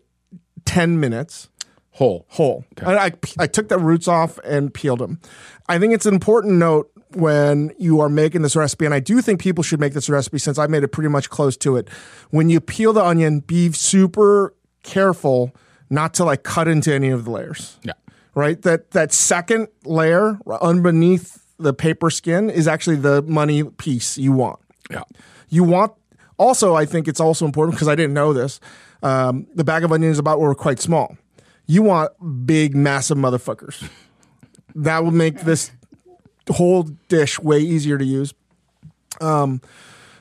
ten minutes Whole. whole. I, I, I took the roots off and peeled them. I think it's an important note when you are making this recipe, and I do think people should make this recipe since I made it pretty much close to it. When you peel the onion, be super careful not to like cut into any of the layers. Yeah. Right? That that second layer underneath the paper skin is actually the money piece you want. Yeah. You want also, I think it's also important because I didn't know this. Um, the bag of onions about were quite small. You want big, massive motherfuckers. That will make this whole dish way easier to use. Um,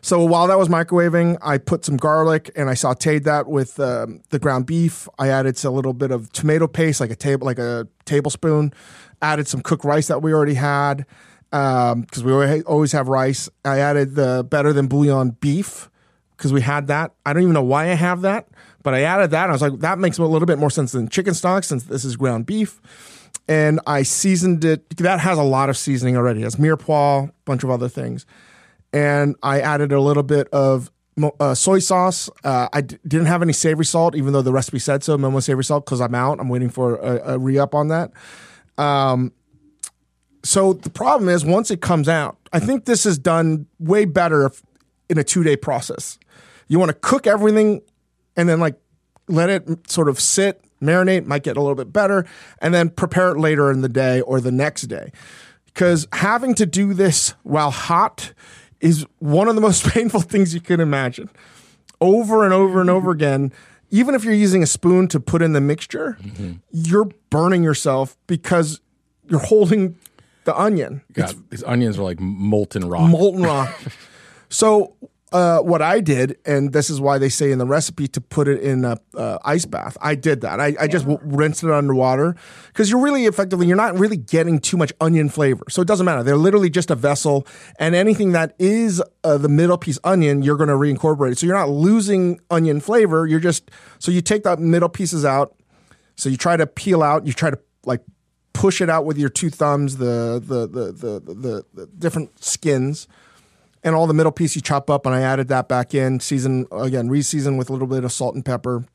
so while that was microwaving, I put some garlic and I sautéed that with um, the ground beef. I added a little bit of tomato paste, like a table, like a tablespoon. Added some cooked rice that we already had because we always have rice. I added the better than bouillon beef because we had that. I don't even know why I have that, but I added that. I was like, that makes a little bit more sense than chicken stock since this is ground beef. And I seasoned it. That has a lot of seasoning already. It has mirepoix, a bunch of other things. And I added a little bit of uh, soy sauce. Uh, I d- didn't have any savory salt, even though the recipe said so. Momo savory salt because I'm out. I'm waiting for a, a re up on that. Um, so the problem is once it comes out, I think this is done way better if, in a two day process. You want to cook everything and then like let it sort of sit, marinate, might get a little bit better, and then prepare it later in the day or the next day. Because having to do this while hot is one of the most (laughs) painful things you can imagine. Over and over and over (laughs) again, even if you're using a spoon to put in the mixture, mm-hmm. you're burning yourself because you're holding the onion. God, these onions are like molten rock. molten rock. (laughs) so uh, what I did, and this is why they say in the recipe to put it in a uh, ice bath. I did that. I, I just w- rinsed it underwater because you're really effectively you're not really getting too much onion flavor. So it doesn't matter. They're literally just a vessel, and anything that is uh, the middle piece onion, you're going to reincorporate it. So you're not losing onion flavor. You're just so you take the middle pieces out. So you try to peel out. You try to like push it out with your two thumbs. The the the the, the, the different skins and all the middle piece you chop up, and I added that back in, season again, re-season with a little bit of salt and pepper,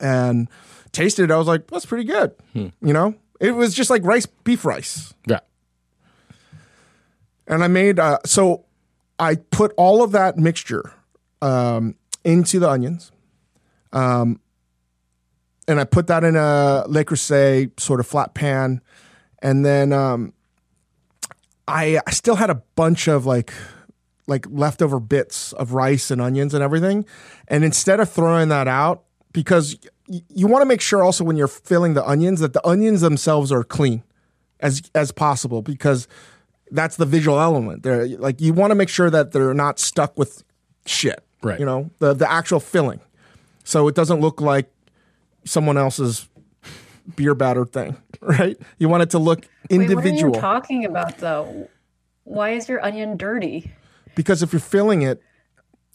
and tasted it. I was like, that's pretty good. You know, it was just like rice, beef rice, Yeah. and I made uh, so I put all of that mixture um, into the onions, um, and I put that in a Le Creuset sort of flat pan, and then um, I, I still had a bunch of like like leftover bits of rice and onions and everything, and instead of throwing that out because y- you want to make sure also when you're filling the onions that the onions themselves are clean as as possible because that's the visual element. They're like you want to make sure that they're not stuck with shit. Right. You know, the the actual filling. So it doesn't look like someone else's beer batter thing, (laughs) right? You want it to look Wait, individual. what are you talking about though? Why is your onion dirty? Because if you're filling it,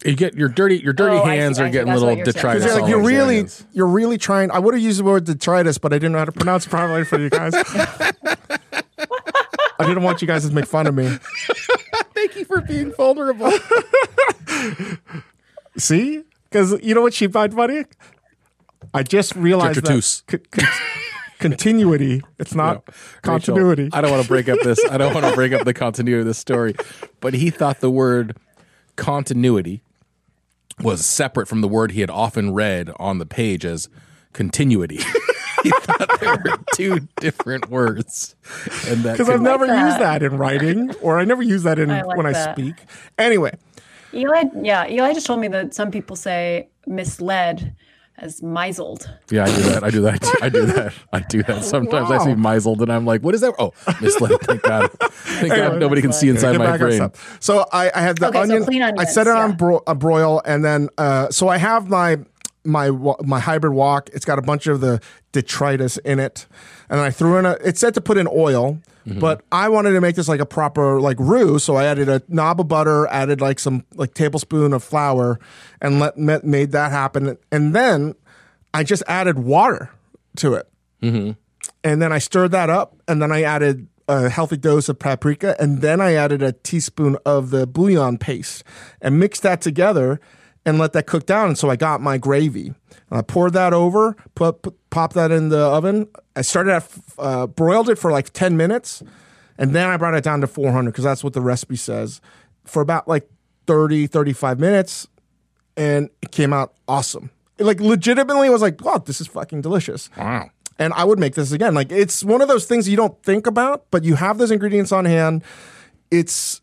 You get your dirty your dirty Oh, I see, hands are getting That's little you're detritus. you're, like, you're really onions. you're really trying. I would have used the word detritus, but I didn't know how to pronounce it properly for you guys. (laughs) I didn't want you guys to make fun of me. (laughs) Thank you for being vulnerable. (laughs) See, because you know what she find funny? I just realized Detritus. that c- con- continuity. It's not Rachel, continuity. I don't want to break up this. I don't want to break up the continuity of this story. But he thought the word continuity was separate from the word he had often read on the page as continuity. (laughs) he thought there were two different words, and that because I've could- never that. used that in writing, or I never use that in I like when I speak. Anyway, Eli, yeah, Eli just told me that some people say misled as misled. yeah, I do that. I do that. I do that. I do that. (laughs) Sometimes I see Wow. misled, and I'm like, "What is that?" Oh, misled. Thank God. (laughs) Thank God nobody can see inside my back on brain. So I, I had the Okay, so onion. clean I onions, set it on bro- a broil, and then uh, so I have my my my hybrid wok. It's got a bunch of the detritus in it, and then I threw in a. It said to put in oil, Mm-hmm. but I wanted to make this like a proper like roux. So I added a knob of butter, added like some like tablespoon of flour, and let ma- made that happen. And then I just added water to it and then I stirred that up, and then I added a healthy dose of paprika, and then I added a teaspoon of the bouillon paste, and mixed that together, and let that cook down. And so I got my gravy. And I poured that over, put, put pop that in the oven. I started at uh, broiled it for like ten minutes, and then I brought it down to 400 because that's what the recipe says for about like 30, 35 minutes, and it came out awesome. It, like legitimately was like, wow, this is fucking delicious Wow. and I would make this again. Like it's one of those things you don't think about, but you have those ingredients on hand. It's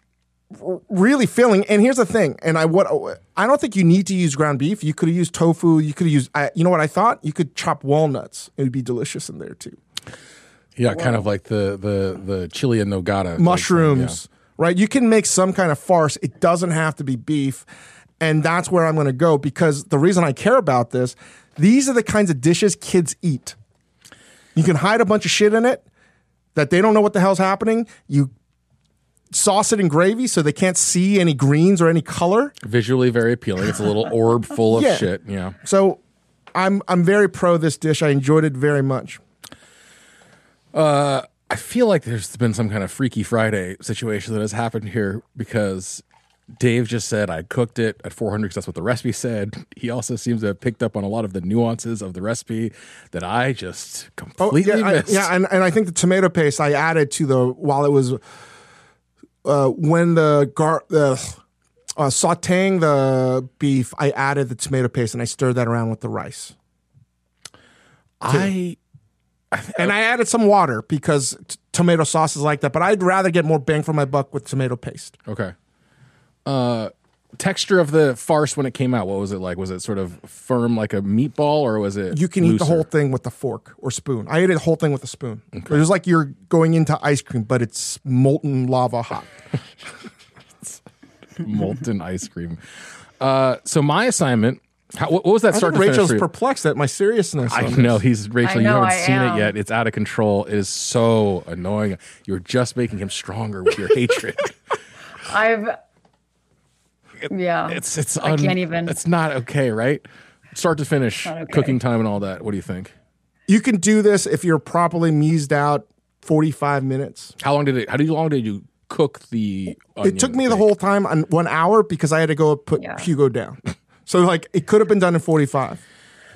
really filling. And here's the thing. And I what I don't think you need to use ground beef. You could have used tofu. You could have used. I, you know what I thought? You could chop walnuts. It would be delicious in there too. Yeah, kind of like the the the chiles en nogada Mushrooms, right? You can make some kind of farce. It doesn't have to be beef. And that's where I'm going to go because the reason I care about this, these are the kinds of dishes kids eat. You can hide a bunch of shit in it that they don't know what the hell's happening. You sauce it in gravy so they can't see any greens or any color. Visually very appealing. It's a little (laughs) orb full of Yeah. shit. Yeah. So I'm I'm very pro this dish. I enjoyed it very much. Uh, I feel like there's been some kind of Freaky Friday situation that has happened here because Dave just said I cooked it at 400 because that's what the recipe said. He also seems to have picked up on a lot of the nuances of the recipe that I just completely Oh, yeah, I- missed. yeah, and, and I think the tomato paste I added to the while it was uh, when the gar the uh, sautéing the beef, I added the tomato paste and I stirred that around with the rice. I And I added some water because t- tomato sauce is like that, but I'd rather get more bang for my buck with tomato paste. okay. Uh, texture of the farce when it came out. What was it like? Was it sort of firm like a meatball, or was it? You can eat the whole thing with a fork or spoon. I ate the whole thing with a spoon. It was like you're going into ice cream, but it's molten lava hot. (laughs) molten ice cream. Uh, so my assignment. How, what what was that I start think to Rachel's finish? perplexed at my seriousness. I know he's Rachel. I you haven't I seen am. it yet. It's out of control. It is so annoying. You're just making him stronger with your hatred. (laughs) I've yeah. It's it's. I can't even. It's not okay, right? Start to finish, okay. cooking time and all that. What do you think? You can do this if you're properly meased out 45 minutes. How long did it? How long did you cook the? It took me the whole time on one hour because I had to go put Yeah. Hugo down. (laughs) So like it could have been done in 45.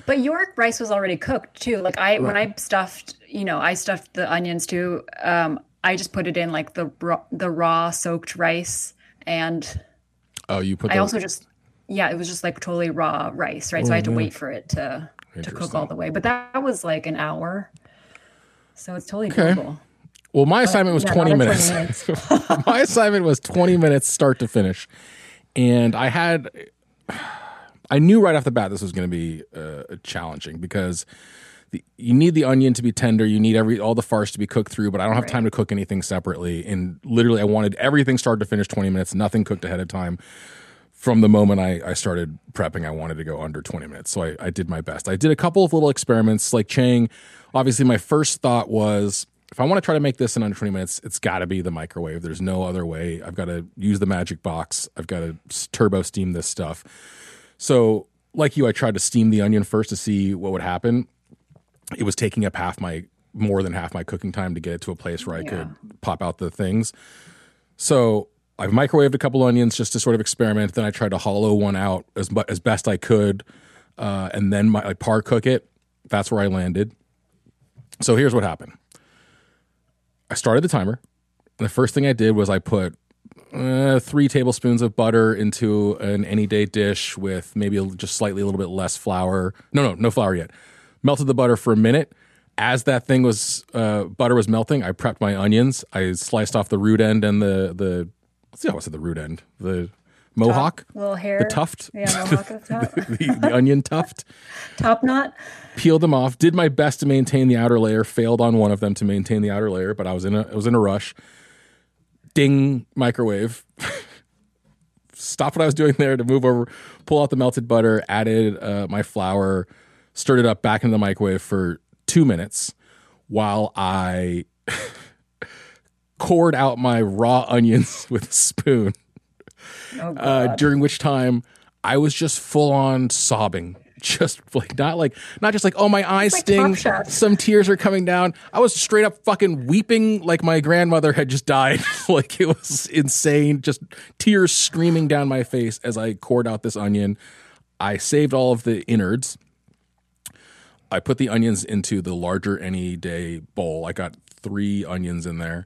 But your rice was already cooked too. Like I, when I stuffed, you know, I stuffed the onions too. Um, I just put it in like the raw, the raw soaked rice, and Oh, you put. I also just, yeah, it was just like totally raw rice, right? So I had to Mm-hmm. wait for it to to cook all the way. But that was like an hour, so it's totally doable. Well, my assignment was Yeah, 20 not in minutes. (laughs) my assignment was 20 minutes start to finish. And I had, (sighs) I knew right off the bat this was going to be uh, challenging because the, you need the onion to be tender. You need every all the farce to be cooked through, but I don't have time to cook anything separately. And literally, I wanted everything start to finish 20 minutes, nothing cooked ahead of time. From the moment I, I started prepping, I wanted to go under 20 minutes. So I, I did my best. I did a couple of little experiments like Chang. Obviously, my first thought was if I want to try to make this in under 20 minutes, it's got to be the microwave. There's no other way. I've got to use the magic box. I've got to turbo steam this stuff. So, like you, I tried to steam the onion first to see what would happen. It was taking up half my, more than half my cooking time to get it to a place where I could pop out the things. So I've microwaved a couple onions just to sort of experiment. Then I tried to hollow one out as as best I could, uh, and then my, I par cook it. That's where I landed. So here's what happened. I started the timer. The first thing I did was I put uh, three tablespoons of butter into an any day dish with maybe just slightly a little bit less flour. No, no, no flour yet. Melted the butter for a minute. as that thing was uh, butter was melting, I prepped my onions. I sliced off the root end and the the let's see how I said the root end the mohawk, little hair, the tuft, yeah, mohawk the (laughs) top, the, the onion tuft. (laughs) top knot. Peeled them off. Did my best to maintain the outer layer. Failed on one of them to maintain the outer layer, but I was in a I was in a rush. Ding microwave. (laughs) Stop what I was doing there to move over, pull out the melted butter, added uh, my flour, stirred it up back into the microwave for two minutes while I (laughs) cored out my raw (laughs) onions (laughs) with a spoon. Oh, Uh, during which time I was just full on sobbing. Just like not like not just like oh my eyes like sting, some tears are coming down. I was straight up fucking weeping like my grandmother had just died. like it was insane, just tears streaming down my face as I cored out this onion. I saved all of the innards. I put the onions into the larger any day bowl. I got three onions in there.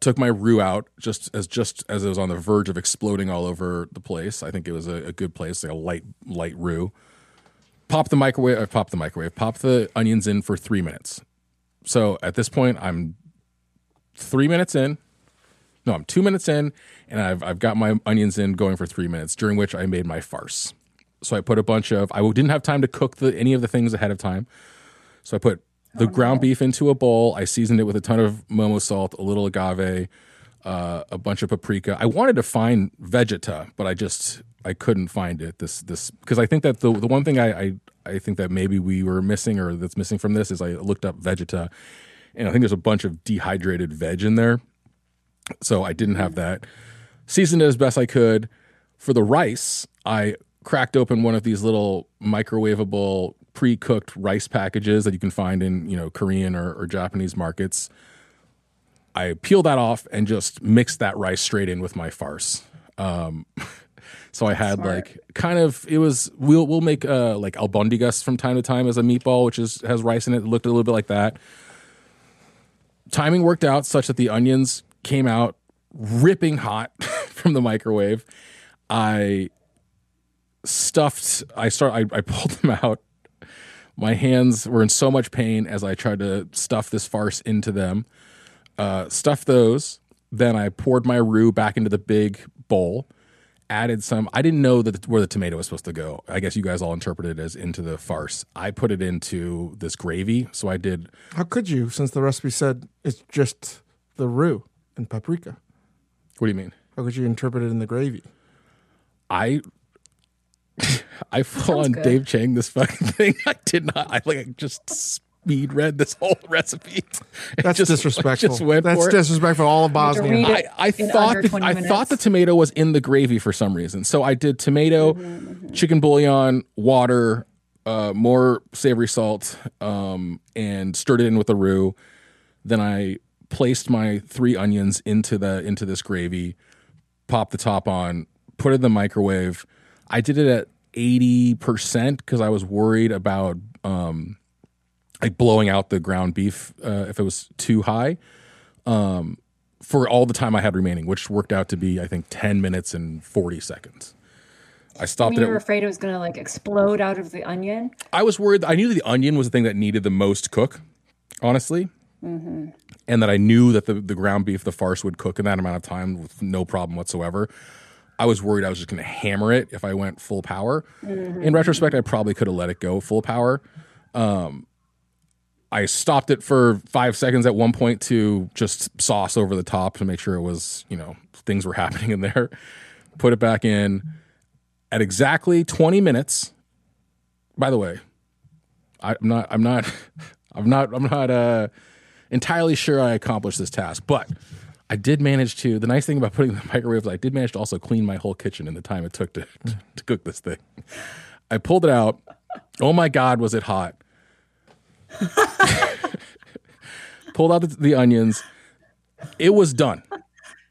Took my roux out just as just as it was on the verge of exploding all over the place. I think it was a, a good place, like a light light roux. Pop the microwave. I pop the microwave. Pop the onions in for three minutes. So at this point, I'm three minutes in. No, I'm two minutes in, and I've I've got my onions in going for three minutes. During which I made my farce. So I put a bunch of. I didn't have time to cook the any of the things ahead of time. So I put the ground beef into a bowl. I seasoned it with a ton of momo salt, a little agave, uh, a bunch of paprika. I wanted to find vegeta, but I just I couldn't find it. This this because I think that the the one thing I, I I think that maybe we were missing or that's missing from this is I looked up vegeta, and I think there's a bunch of dehydrated veg in there. So I didn't have that. Seasoned it as best I could. For the rice, I cracked open one of these little microwavable pre-cooked rice packages that you can find in you know Korean or, or Japanese markets. I peeled that off and just mixed that rice straight in with my farce. Um, (laughs) so I had Smart. like kind of it was we'll we'll make uh like albondigas from time to time as a meatball, which is has rice in it. It looked a little bit like that. Timing worked out such that the onions came out ripping hot (laughs) from the microwave. I stuffed. I start. I, I (laughs) pulled them out. My hands were in so much pain as I tried to stuff this farce into them. Uh, stuffed those. Then I poured my roux back into the big bowl. Added some. I didn't know that where the tomato was supposed to go. I guess you guys all interpreted it as into the farce. I put it into this gravy. So I did. How could you, since the recipe said it's just the roux and paprika? What do you mean? How could you interpret it in the gravy? I I full on good. Dave Chang this fucking thing. (laughs) I did not. I like I just speed read this whole (laughs) recipe. That's just- disrespectful. Just went That's for disrespectful. All of Bosnia. I, I thought under the, I thought the tomato was in the gravy for some reason. So I did tomato, Mm-hmm, chicken bouillon, water, uh, more savory salt, um, and stirred it in with the roux. Then I placed my three onions into the into this gravy, popped the top on, put it in the microwave. I did it at eighty percent because I was worried about um, like blowing out the ground beef uh, if it was too high. Um, for all the time I had remaining, which worked out to be I think ten minutes and forty seconds. I stopped it. you were afraid it was gonna like explode out of the onion. I was worried. I knew that the onion was the thing that needed the most cook, honestly, and that I knew that the the ground beef, the farce would cook in that amount of time with no problem whatsoever. I was worried I was just going to hammer it if I went full power. In retrospect, I probably could have let it go full power. Um, I stopped it for five seconds at one point to just sauce over the top to make sure it was, you know, things were (laughs) happening in there. Put it back in at exactly 20 minutes. By the way, I, I'm not, I'm not, (laughs) I'm not, I'm not uh, entirely sure I accomplished this task, but I did manage to. The nice thing about putting the (laughs) microwave is I did manage to also clean my whole kitchen in the time it took to, (laughs) to cook this thing. I pulled it out. Oh my God, was it hot! (laughs) Pulled out the, the onions. It was done.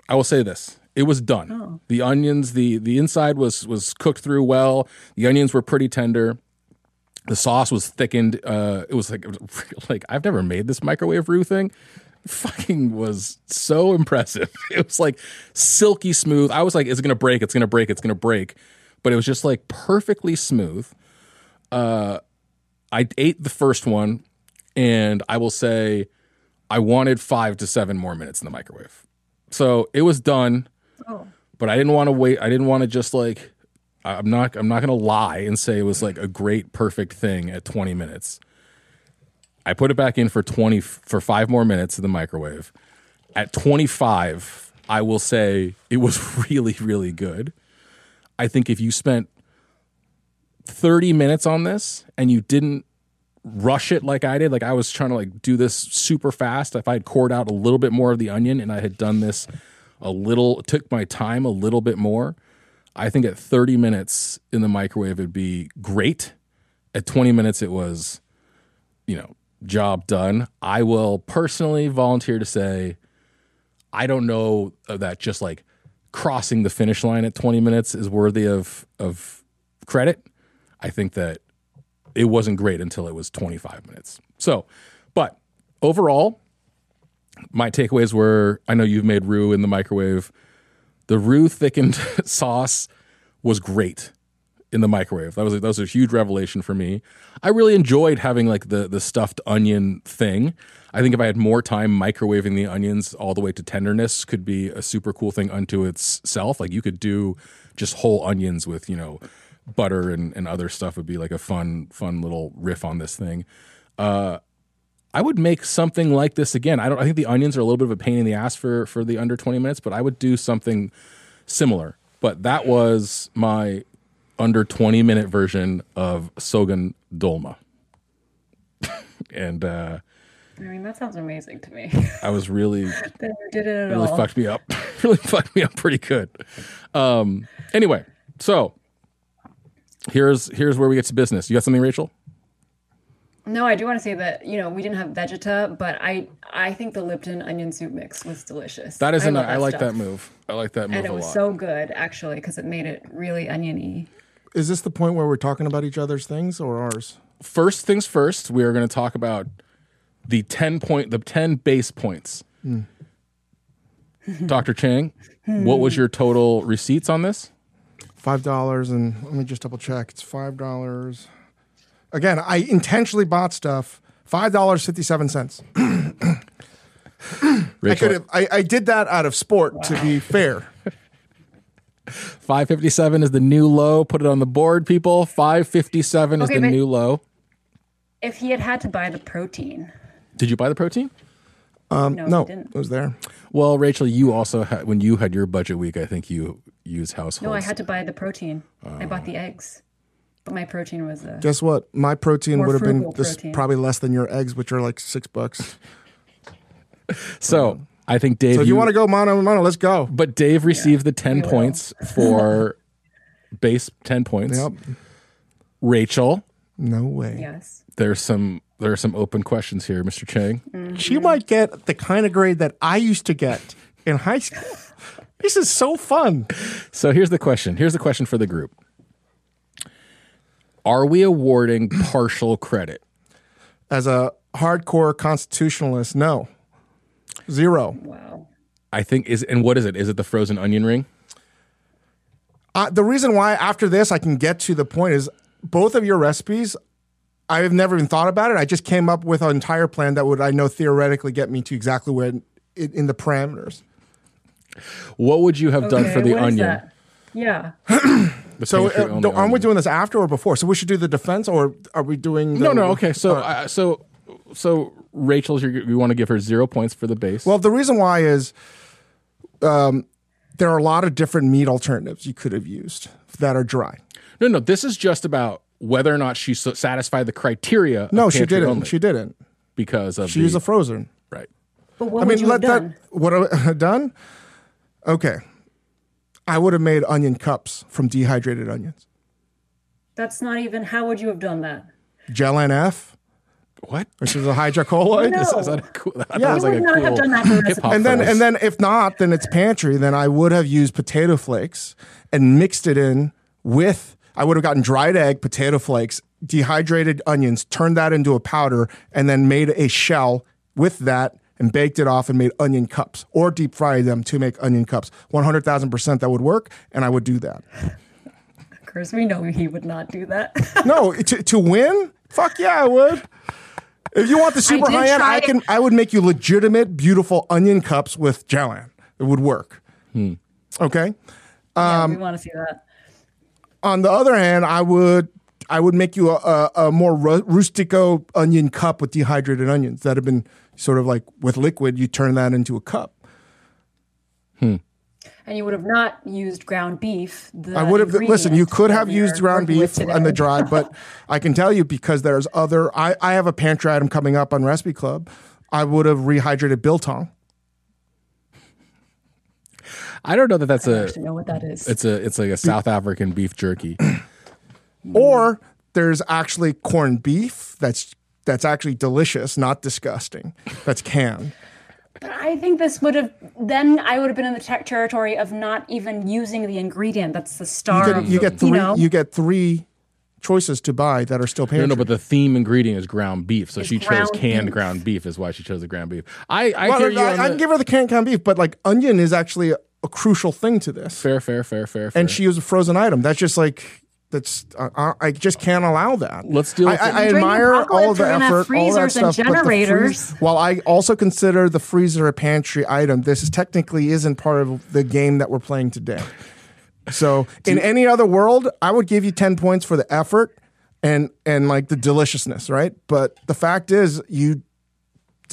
I will say this: it was done. The onions, the the inside was was cooked through well. The onions were pretty tender. The sauce was thickened. Uh, it was like like I've never made this microwave roux thing. Fucking was so impressive. (laughs) It was like silky smooth. I was like, it's gonna break. It's gonna break. It's gonna break. But it was just like perfectly smooth. Uh, I ate the first one. and I will say I wanted five to seven more minutes in the microwave. So it was done, Oh. but I didn't want to wait. I didn't want to just like I'm not I'm not gonna lie and say it was like a great perfect thing at 20 minutes. I put it back in for 20 for five more minutes in the microwave. At 25, I will say it was (laughs) really really good. I think if you spent 30 minutes on this and you didn't rush it like I did, like I was trying to like do this super fast. If I had cored out a little bit more of the onion and I had done this a little, took my time a little bit more, I think at 30 minutes in the microwave it'd be great. At 20 minutes it was, you know, job done. I will personally volunteer to say I don't know that just like crossing the finish line at 20 minutes is worthy of of credit. I think that it wasn't great until it was 25 minutes. So, but overall, my takeaways were I know you've made roux in the microwave. The roux thickened (laughs) sauce was great in the microwave. That was that was a huge revelation for me. I really enjoyed having like the the stuffed onion thing. I think if I had more time microwaving the onions all the way to tenderness could be a super cool thing unto itself. Like you could do just whole onions with, you know, butter and, and other stuff would be like a fun, fun little riff on this thing. Uh, I would make something like this again. I don't. I think the onions are a little bit of a pain in the ass for for the under twenty minutes, but I would do something similar. But that was my under twenty minute version of Sogan Dolma, (laughs) and uh, I mean, that sounds amazing to me. I was really (laughs) did it really all. fucked me up. (laughs) really fucked me up pretty good. Um, anyway, so here's here's where we get to business. You got something, Rachel? No, I do want to say that you know we didn't have Vegeta, but I I think the Lipton onion soup mix was delicious. That is I an I like stuff. that move. I like that move and it was lot. so good actually because it made it really oniony. Is this the point where we're talking about each other's things or ours? first things first, we are going to talk about the 10 point the 10 base points. Hmm. Dr. Chang, what was your total receipts on this? Five dollars and let me just double check. It's five dollars. Again, I intentionally bought stuff. Five dollars fifty seven cents. (clears throat) I could have. I, I did that out of sport. To be fair, (laughs) 557 is the new low. Put it on the board, people. 557 is the new low. If he had had to buy the protein, Did you buy the protein? no, no, didn't. it was there. Well, Rachel, you also had when you had your budget week, I think you used household. No, I had to buy the protein. I bought the eggs, but my protein was uh, Guess what? My protein would have been this probably less than your eggs, which are like six bucks. (laughs) So, I think Dave So if you, want to go mono a mono, let's go. But Dave received the 10 we points for (laughs) base 10 points. Yep. Rachel, No way. yes. there's some there are some open questions here, Mr. Chang. Mm-hmm. She might get the kind of grade that I used to get in high school. (laughs) This is so fun. So here's the question. Here's the question for the group. Are we awarding partial credit? As a hardcore constitutionalist, no. Zero. Wow. I think is and what is it? Is it the frozen onion ring? Uh, the reason why after this I can get to the point is both of your recipes. I have never even thought about it. I just came up with an entire plan that would I know theoretically get me to exactly where in, in the parameters. What would you have done for the what is onion? that? Yeah. (clears throat) So uh, do- aren't we doing this after or before? So we should do the defense or are we doing? The, No, no. Okay, so uh, so so Rachel's you you want to give her zero points for the base. Well, the reason why is um, there are a lot of different meat alternatives you could have used that are dry. no, no. This is just about whether or not she satisfied the criteria. of No, she didn't. only She didn't. because of She the, used a frozen. right. But what I would mean, you let have done? that. (laughs) What I (laughs) done? Okay, I would have made onion cups from dehydrated onions. That's not even. How would you have done that? gellan F, What? which is a hydrocolloid. No. (laughs) Is that a cool? I thought Yeah. it was like would a not cool have done that for a hip recipe. hop And then, and then, if not, then it's pantry. Then I would have used potato flakes and mixed it in with. I would have gotten dried egg, potato flakes, dehydrated onions, turned that into a powder, and then made a shell with that and baked it off and made onion cups or deep fried them to make onion cups. One hundred thousand percent that would work, and I would do that. Of course, we know he would not do that. No, to, to win? Fuck yeah, I would. If you want the super high end, try I it. can. I would make you legitimate, beautiful onion cups with gellan. It would work. Okay. yeah, Um, we want to see that. On the other hand, I would. I would make you a, a, a more ru- rustico onion cup with dehydrated onions that have been sort of like with liquid. You turn that into a cup. And you would have not used ground beef. The I would have listen. You could have used ground beef on the dry, (laughs) but I can tell you because there's other. I, I have a pantry item coming up on Recipe Club. I would have rehydrated biltong. I don't know that that's I a. know what that is. It's a. It's like a South African beef jerky. (clears throat) Or there's actually corned beef that's that's actually delicious, not disgusting. That's canned. But I think this would have then I would have been in the tech territory of not even using the ingredient that's the You star. get, of you the- get three. know? You get three choices to buy that are still pantry. No, no, but the theme ingredient is ground beef, so It's she chose canned beef. ground beef. Is why she chose the ground beef. I I Well, hear you. I, on I the- can give her the canned ground beef, but like onion is actually a, a crucial thing to this. fair, fair, fair, fair, fair. and she used a frozen item. That's just like that's I, I just can't allow that. Let's deal I, with I, it. I admire all of the we're gonna have effort, all that freezers and stuff. but the freeze- while I also consider the freezer a pantry item, this is technically isn't part of the game that we're playing today. So (laughs) in any other world, I would give you ten points for the effort and and like the deliciousness, right? But the fact is, you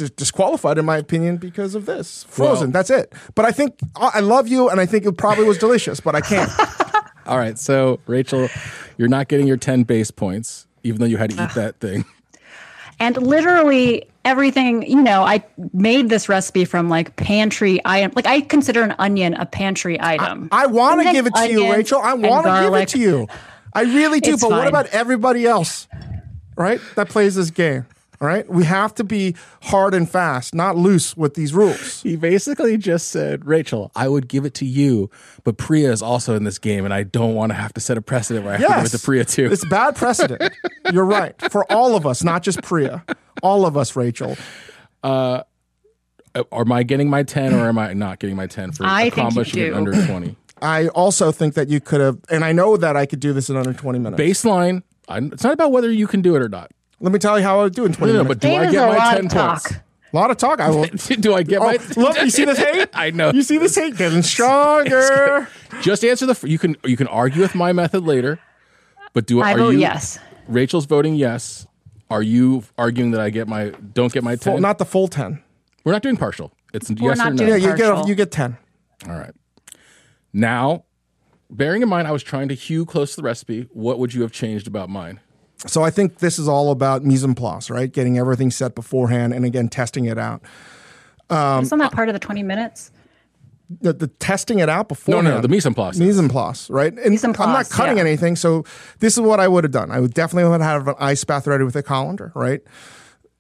disqualified in my opinion because of this frozen. Well- that's it. But I think I I love you, and I think it probably was delicious, but I can't. (laughs) All right, so Rachel, you're not getting your ten base points, even though you had to eat that thing. and literally everything, you know, I made this recipe from like pantry item. Like I consider an onion a pantry item. I want to give it to you, Rachel. I want to give it to you. I really do. It's but what about everybody else, right? That plays this game. All right. We have to be hard and fast, not loose with these rules. He basically just said, Rachel, I would give it to you, but Priya is also in this game, and I don't want to have to set a precedent where I have to give it to Priya too. It's bad precedent. You're right. For all of us, not just Priya. All of us, Rachel. Uh, am I getting my 10 or am I not getting my 10 for I think you accomplishing it under 20? I also think that you could have, and I know that I could do this in under 20 minutes. Baseline, I, it's not about whether you can do it or not. Let me tell you how I would do in 20 No, no, minutes. but do I David's get a my lot 10 of talk. points? a lot of talk. I will. (laughs) do I get Oh, my look, you see this hate? (laughs) I know. You see this hate getting (laughs) stronger. Just answer the. You can you can argue with my method later, but do I are vote you? yes. Rachel's voting yes. Are you arguing that I get my don't get my ten? Full, not the full 10. We're not doing partial. It's We're yes or not no. Yeah, you get, a, Partial. you get 10. All right. Now, bearing in mind, I was trying to hew close to the recipe. What would you have changed about mine? So I think this is all about mise en place, right? Getting everything set beforehand and again testing it out. Um, Isn't that part of the 20 minutes? The, the testing it out before. no, no. The mise en place. mise en place, right? And Mise en place, I'm not cutting yeah. anything, so this is what I would have done. I would definitely would have an ice bath ready with a colander, right?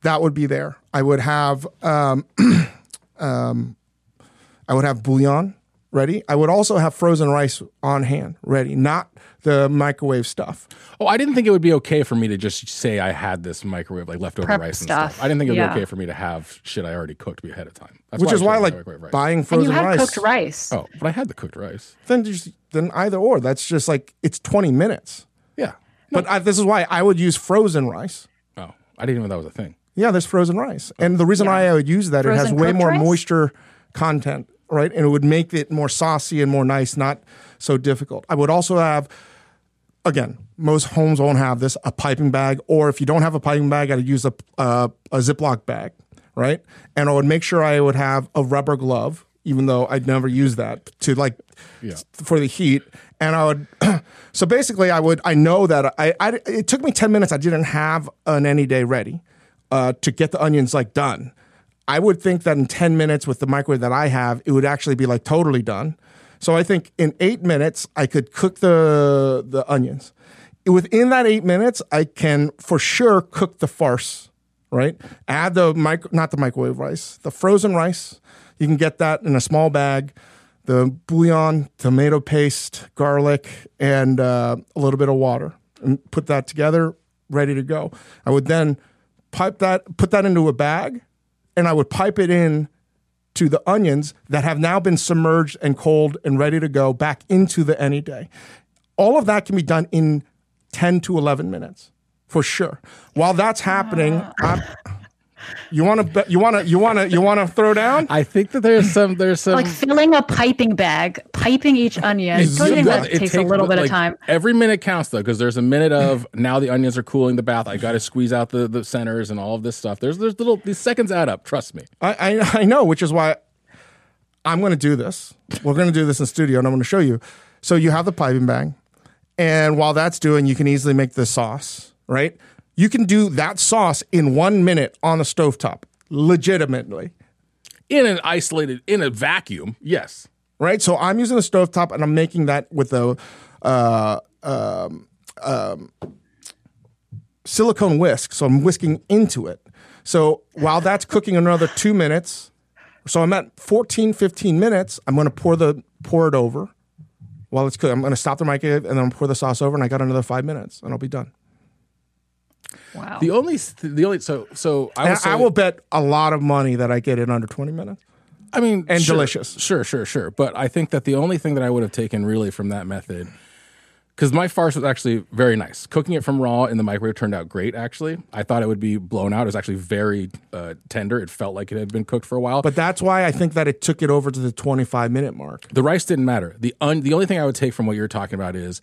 That would be there. I would have um, (clears throat) um, I would have bouillon ready. I would also have frozen rice on hand ready, not the microwave stuff. Oh, I didn't think it would be okay for me to just say I had this microwave, like leftover Prep rice and stuff. stuff. I didn't think it would Yeah. be okay for me to have shit I already cooked ahead of time. That's Which is I why, chose like microwave rice. buying And frozen you had rice. cooked rice. Oh, but I had the cooked rice. Then just then either or. That's just like it's 20 minutes. Yeah. But I, this is why I would use frozen rice. Oh, I didn't even know that was a thing. Yeah, there's frozen rice. And the reason why I would use that, it has way more rice? moisture content, right? And it would make it more saucy and more nice, not so difficult. I would also have, again, most homes won't have this, a piping bag. Or if you don't have a piping bag, I'd use a, uh, a Ziploc bag, right? And I would make sure I would have a rubber glove, even though I'd never use that to like Yeah. for the heat. And I would, (clears throat) so basically, I would, I know that I, I, it took me 10 minutes. I didn't have an Anyday ready uh, to get the onions like done. I would think that in 10 minutes with the microwave that I have, it would actually be like totally done. So I think in eight minutes, I could cook the, the onions. Within that eight minutes, I can for sure cook the farce, right? Add the micro, not the microwave rice, the frozen rice. You can get that in a small bag the bouillon, tomato paste, garlic, and uh, a little bit of water, and put that together, ready to go. I would then pipe that, put that into a bag, and I would pipe it in to the onions that have now been submerged and cold and ready to go back into the Anyday. All of that can be done in 10 to 11 minutes for sure. While that's happening, I'm, You want to you want to you want to you want to throw down? I think that there's some there's some like filling a piping bag, piping each onion. It's- Don't you think yeah, that it takes a little bit like, of time? Every minute counts though, because there's a minute of now the onions are cooling the bath. I got to squeeze out the, the centers and all of this stuff. There's there's little these seconds add up. Trust me. I, I I know, which is why I'm going to do this. We're going to do this in studio, and I'm going to show you. So you have the piping bag, and while that's doing, you can easily make the sauce. Right? You can do that sauce in one minute on the stovetop, legitimately. In an isolated in a vacuum, yes. Right? So I'm using the stovetop, and I'm making that with a uh, um, um, silicone whisk. So I'm whisking into it. So while that's cooking another two minutes, so I'm at 14, 15 minutes, I'm going to pour the pour it over while it's cooking. I'm going to stop the microwave and then I'm pour the sauce over, and I got another five minutes, and I'll be done. Wow. The only the only so so I will say, I will bet a lot of money that I get it under 20 minutes. I mean, and sure, delicious. Sure, sure, sure. But I think that the only thing that I would have taken really from that method, because my farce was actually very nice. Cooking it from raw in the microwave turned out great. Actually, I thought it would be blown out. It was actually very uh, tender. It felt like it had been cooked for a while. But that's why I think that it took it over to the 25 minute mark. the rice didn't matter. The un- the only thing I would take from what you're talking about is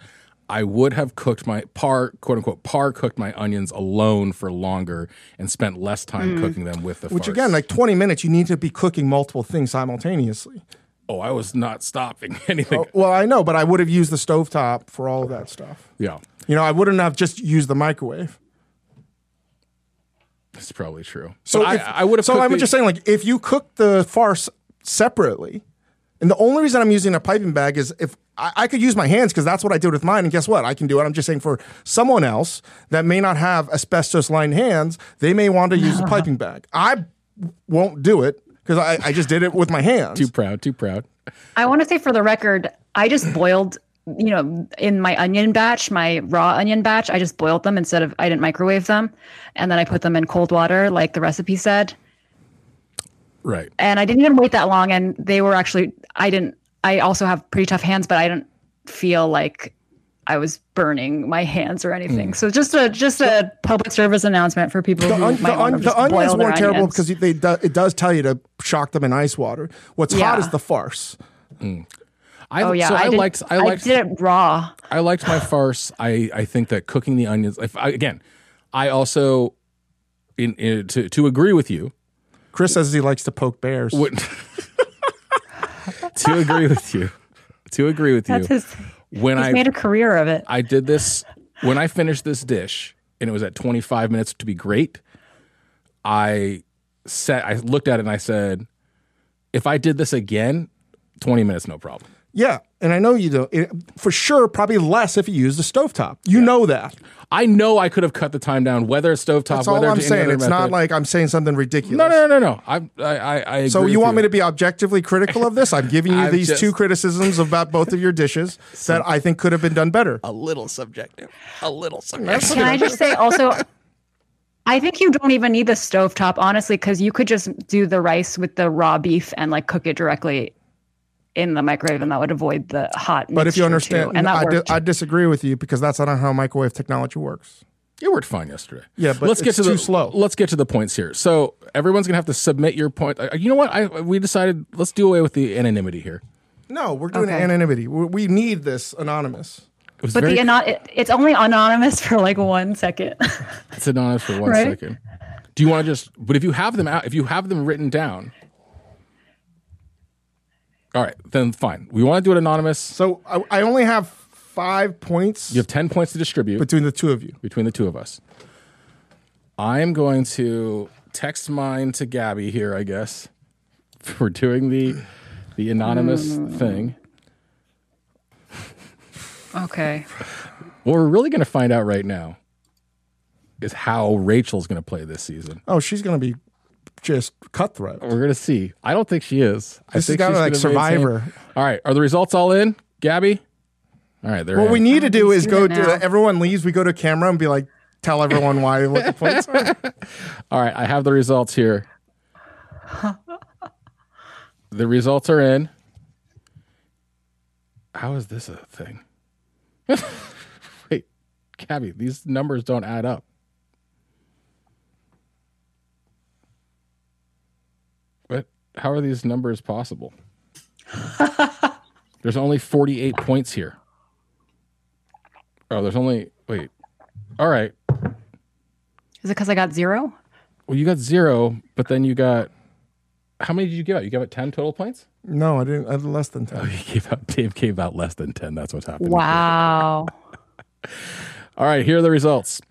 I would have cooked my par quote unquote par cooked my onions alone for longer and spent less time mm. cooking them with the Which farce. again, like 20 minutes, you need to be cooking multiple things simultaneously. oh, I was not stopping (laughs) anything. Oh, well, I know, but I would have used the stovetop for all of that stuff. Yeah, You know, I wouldn't have just used the microwave. that's probably true. So if- I, I would have. So I'm the- just saying, like, if you cook the farce separately, and the only reason I'm using a piping bag is if I, I could use my hands because that's what I did with mine, and guess what? I can do it. I'm just saying for someone else that may not have asbestos lined hands, they may want to use a (laughs) piping bag. I won't do it because I, I just did it with my hands. too proud, too proud. I want to say for the record, I just boiled, you know, in my onion batch, my raw onion batch, I just boiled them instead of I didn't microwave them, and then I put them in cold water like the recipe said, Right. and I didn't even wait that long, and they were actually I didn't. I also have pretty tough hands, but I didn't feel like I was burning my hands or anything. Hmm. So just a just a public service announcement for people the, who on- the, might want on- to the onions weren't terrible because they do, it does tell you to shock them in ice water. What's hot is the farce. Hmm. I, Oh yeah, so I, did- liked. I liked. did it raw. I liked my farce. I, I think that cooking the onions. If I, again, I also, in, in to to agree with you, Chris says he likes to poke bears. would, (laughs) to agree with you, to agree with That's you. his. when He's I made a career of it. I did this when I finished this dish and it was at 25 minutes to be great. I said I looked at it and I said, if I did this again, 20 minutes, no problem. Yeah, and I know you do. It, for sure, probably less if you use the stovetop. You know that. I know I could have cut the time down, whether it's stovetop, That's all whether I'm it's saying. other It's not like I'm saying something ridiculous. no, no, no, no, no. I, I, I, I agree So you with want me to be objectively critical of this? I'm giving you (laughs) I'm these just- two criticisms about both of your dishes (laughs) that I think could have been done better. a little subjective, a little subjective. Can I just say also, (laughs) I think you don't even need the stovetop, honestly, because you could just do the rice with the raw beef and like cook it directly in the microwave, and that would avoid the hot. But if you understand, too, and that I, di- I disagree with you because that's not how microwave technology works. It worked fine yesterday. Yeah, but let's get it's to the slow. Let's get to the points here. So everyone's gonna have to submit your point. Uh, You know what? I we decided let's do away with the anonymity here. No, we're doing Okay. anonymity. We, we need this anonymous. But very, the anon- it, it's only anonymous for like one second. it's anonymous for one (laughs) second. Right? Do you want to just? But if you have them out, if you have them written down, all right, then fine. We want to do it anonymous. So I, I only have five points You have ten points to distribute between the two of you. between the two of us. I'm going to text mine to Gabi here. I guess for doing the the anonymous mm. thing. okay. What we're really going to find out right now is how Rachel's going to play this season. Oh, she's going to be just cutthroat. We're going to see. I don't think she is. I This is think kind of she's like gonna maintain- Survivor. All right, are the results all in, Gabi? All right, they're What in. we need to do is go it to now. everyone leaves. We go to camera and be like, tell everyone why what the points are. (laughs) All right, I have the results here. (laughs) the results are in. How is this a thing? (laughs) Wait, Gabi, these numbers don't add up. How are these numbers possible? (laughs) there's only 48 points here. Oh, there's only wait. All right. Is it because I got zero? Well, you got zero, but then you got how many did you give out? You gave out 10 total points? No, I didn't. I had less than ten. Oh, you gave out Dave gave out less than 10. That's what's happening. Wow. (laughs) All right, here are the results.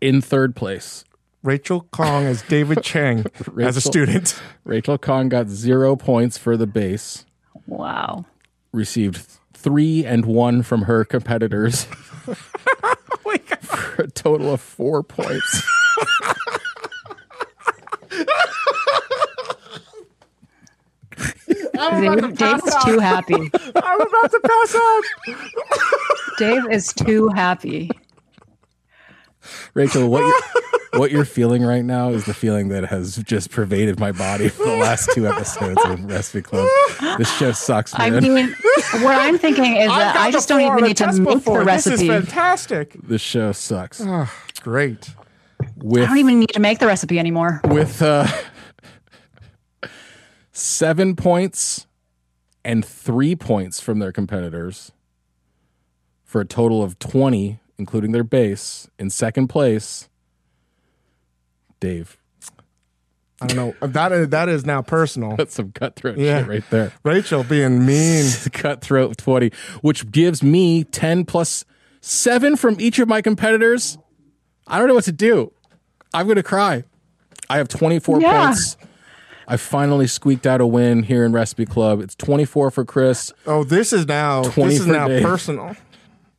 In third place, Rachel Khong as David (laughs) Chang as a student. Rachel Khong got zero points for the base, Wow. received three and one from her competitors (laughs) (laughs) oh for a total of four points. Dave, Dave is too happy. I'm about to pass out. Dave is too happy. Rachel, what you're, what you're feeling right now is the feeling that has just pervaded my body for the last two episodes of Recipe Club. This show sucks, man. I man. mean, what I'm thinking is that I just don't even need to make the recipe. This is fantastic. this show sucks. Great. With I don't even need to make the recipe anymore. with uh, seven points and three points from their competitors for a total of 20, including their base. In second place, Dave. I don't know. That is, that is now personal. That's some cutthroat Yeah. shit right there. Rachel being mean. (laughs) Cutthroat 20, which gives me 10 plus seven from each of my competitors. I don't know what to do. I'm going to cry. I have 24 Yeah. points. I finally squeaked out a win here in Recipe Club. It's 24 for Chris. Oh, this is now 20 this is now Dave. personal.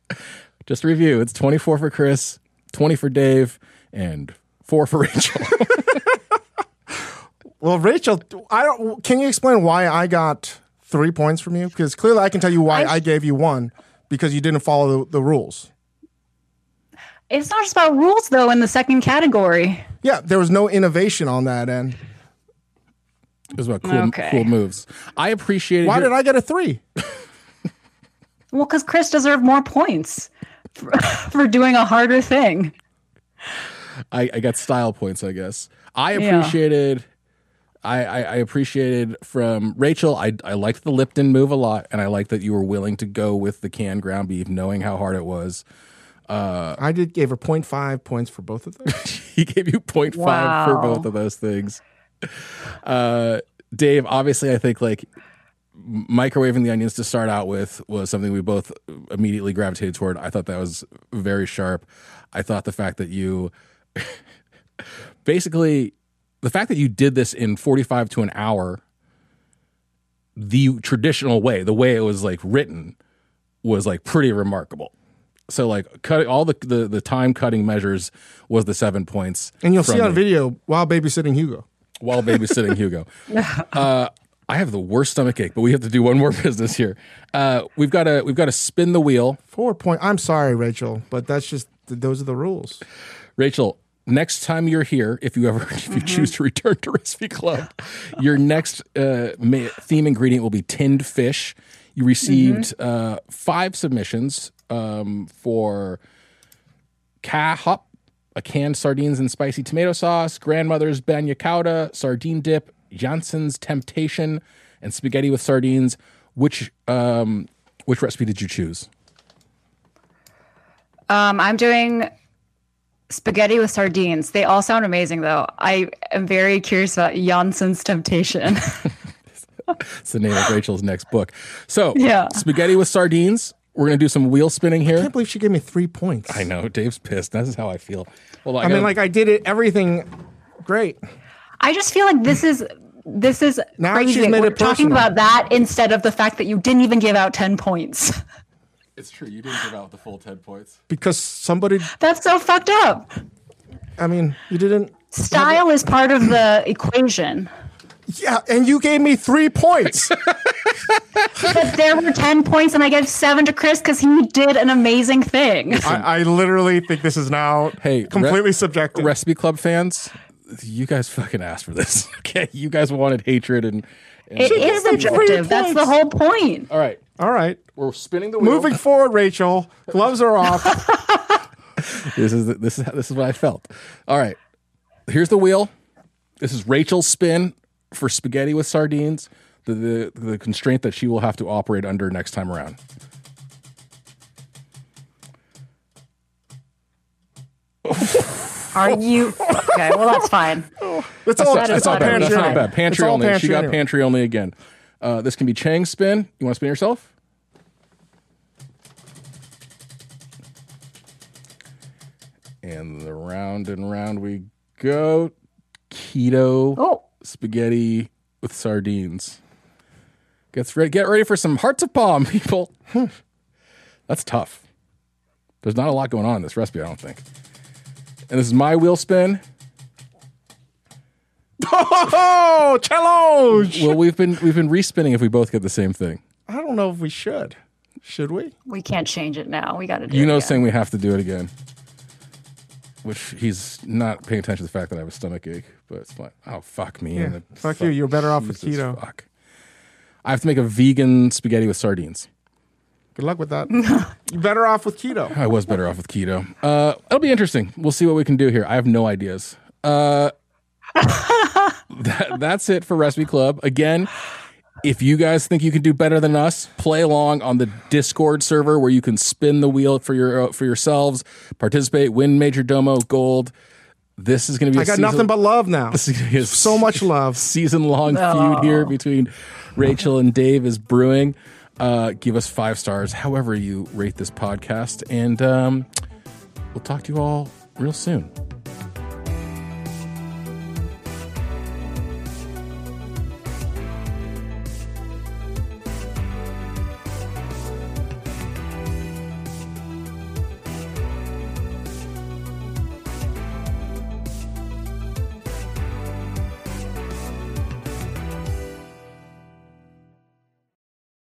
(laughs) Just review, it's 24 for Chris, 20 for Dave, and four for (laughs) Rachel. (laughs) Well, Rachel, I don't. Can you explain why I got three points from you? Because clearly, I can tell you why I, gave you one because you didn't follow the, the rules. It's not just about rules, though, in the second category. Yeah, there was no innovation on that end. it was about cool, Okay. cool moves. I appreciated. Why your- did I get a three? (laughs) Well, because Chris deserved more points for, for doing a harder thing. I, I got style points, I guess. I Yeah. appreciated. I, I, I appreciated from Rachel. I, I liked the Lipton move a lot, and I liked that you were willing to go with the canned ground beef, knowing how hard it was. I did gave her 0.5 points for both of those. (laughs) he gave you 0.5 for both of those things. Uh, Dave, obviously, I think like microwaving the onions to start out with was something we both immediately gravitated toward. I thought that was very sharp. I thought the fact that you (laughs) basically the fact that you did this in 45 to an hour the traditional way the way it was like written was like pretty remarkable so like cut all the the, the time cutting measures was the seven points And you'll see on me video while babysitting Hugo. while babysitting Hugo. (laughs) Uh, I have the worst stomach ache, but we have to do one more (laughs) business here. Uh, we've got to we've got to spin the wheel. Four point. I'm sorry, Rachel, but that's just those are the rules. Rachel, next time you're here, if you ever (laughs) if you choose to return to Recipe Club, your next uh, ma- theme ingredient will be tinned fish. You received uh, five submissions um, for ca hop, a canned sardines and spicy tomato sauce, grandmother's bagna cauda, sardine dip, Jansson's temptation, and spaghetti with sardines. Which um, which recipe did you choose? Um, I'm doing spaghetti with sardines. They all sound amazing, though. I am very curious about Jansson's temptation. (laughs) It's the name of Rachel's next book. So, Yeah. spaghetti with sardines. We're gonna do some wheel spinning here. I can't believe she gave me three points. I know Dave's pissed. This is how I feel. Well, I, I mean, gotta- like I did it everything great. I just feel like this is this is Now crazy. she's made We're it talking about that instead of the fact that you didn't even give out ten points. (laughs) it's true. You didn't give out the full ten points. because somebody. That's so fucked up. I mean, you didn't. Style is part of the equation. Yeah, and you gave me three points. (laughs) (laughs) But there were 10 points, and I gave seven to Chris because he did an amazing thing. I, I literally think this is now Hey, completely re- subjective. Recipe Club fans, you guys fucking asked for this. (laughs) Okay, you guys wanted hatred and. And It is gave me subjective. That's the whole point. all right, All right, we're spinning the wheel. moving forward, Rachel. Gloves are off. (laughs) This is this is this is what I felt. All right, here's the wheel. This is Rachel's spin for spaghetti with sardines. The, the the constraint that she will have to operate under next time around. (laughs) Are you okay? Well, that's fine. It's all, not- it's that's all not bad. That's pantry. not bad. Pantry all only. she got anyway. pantry only again. Uh, this can be Chang's spin. You want to spin yourself? And the round and round we go. Keto Oh, spaghetti with sardines. Gets ready. Get ready for some hearts of palm, (laughs) people. That's tough. There's not a lot going on in this recipe, I don't think. And this is my wheel spin. (laughs) Oh, challenge! Well, we've been we've been respinning if we both get the same thing. I don't know if we should. Should we? we can't change it now. We got to do. You it know, again. saying we have to do it again. Which he's not paying attention to the fact that I have a stomach ache, but it's fine. Oh fuck me! Yeah. and it- Fuck you. You're better off with keto. Fuck. I have to make a vegan spaghetti with sardines. Good luck with that. You're (laughs) better off with keto. I was better off with keto. Uh, it'll be interesting. We'll see what we can do here. I have no ideas. Uh, (laughs) that, that's it for Recipe Club. Again, if you guys think you can do better than us, play along on the Discord server where you can spin the wheel for your uh, for yourselves, participate, win Majordomo gold. This is going to be. I a got season- nothing but love now. this is gonna be a So much love. (laughs) season long feud here between Rachel and Dave is brewing. Uh, give us five stars, however you rate this podcast, and um, we'll talk to you all real soon.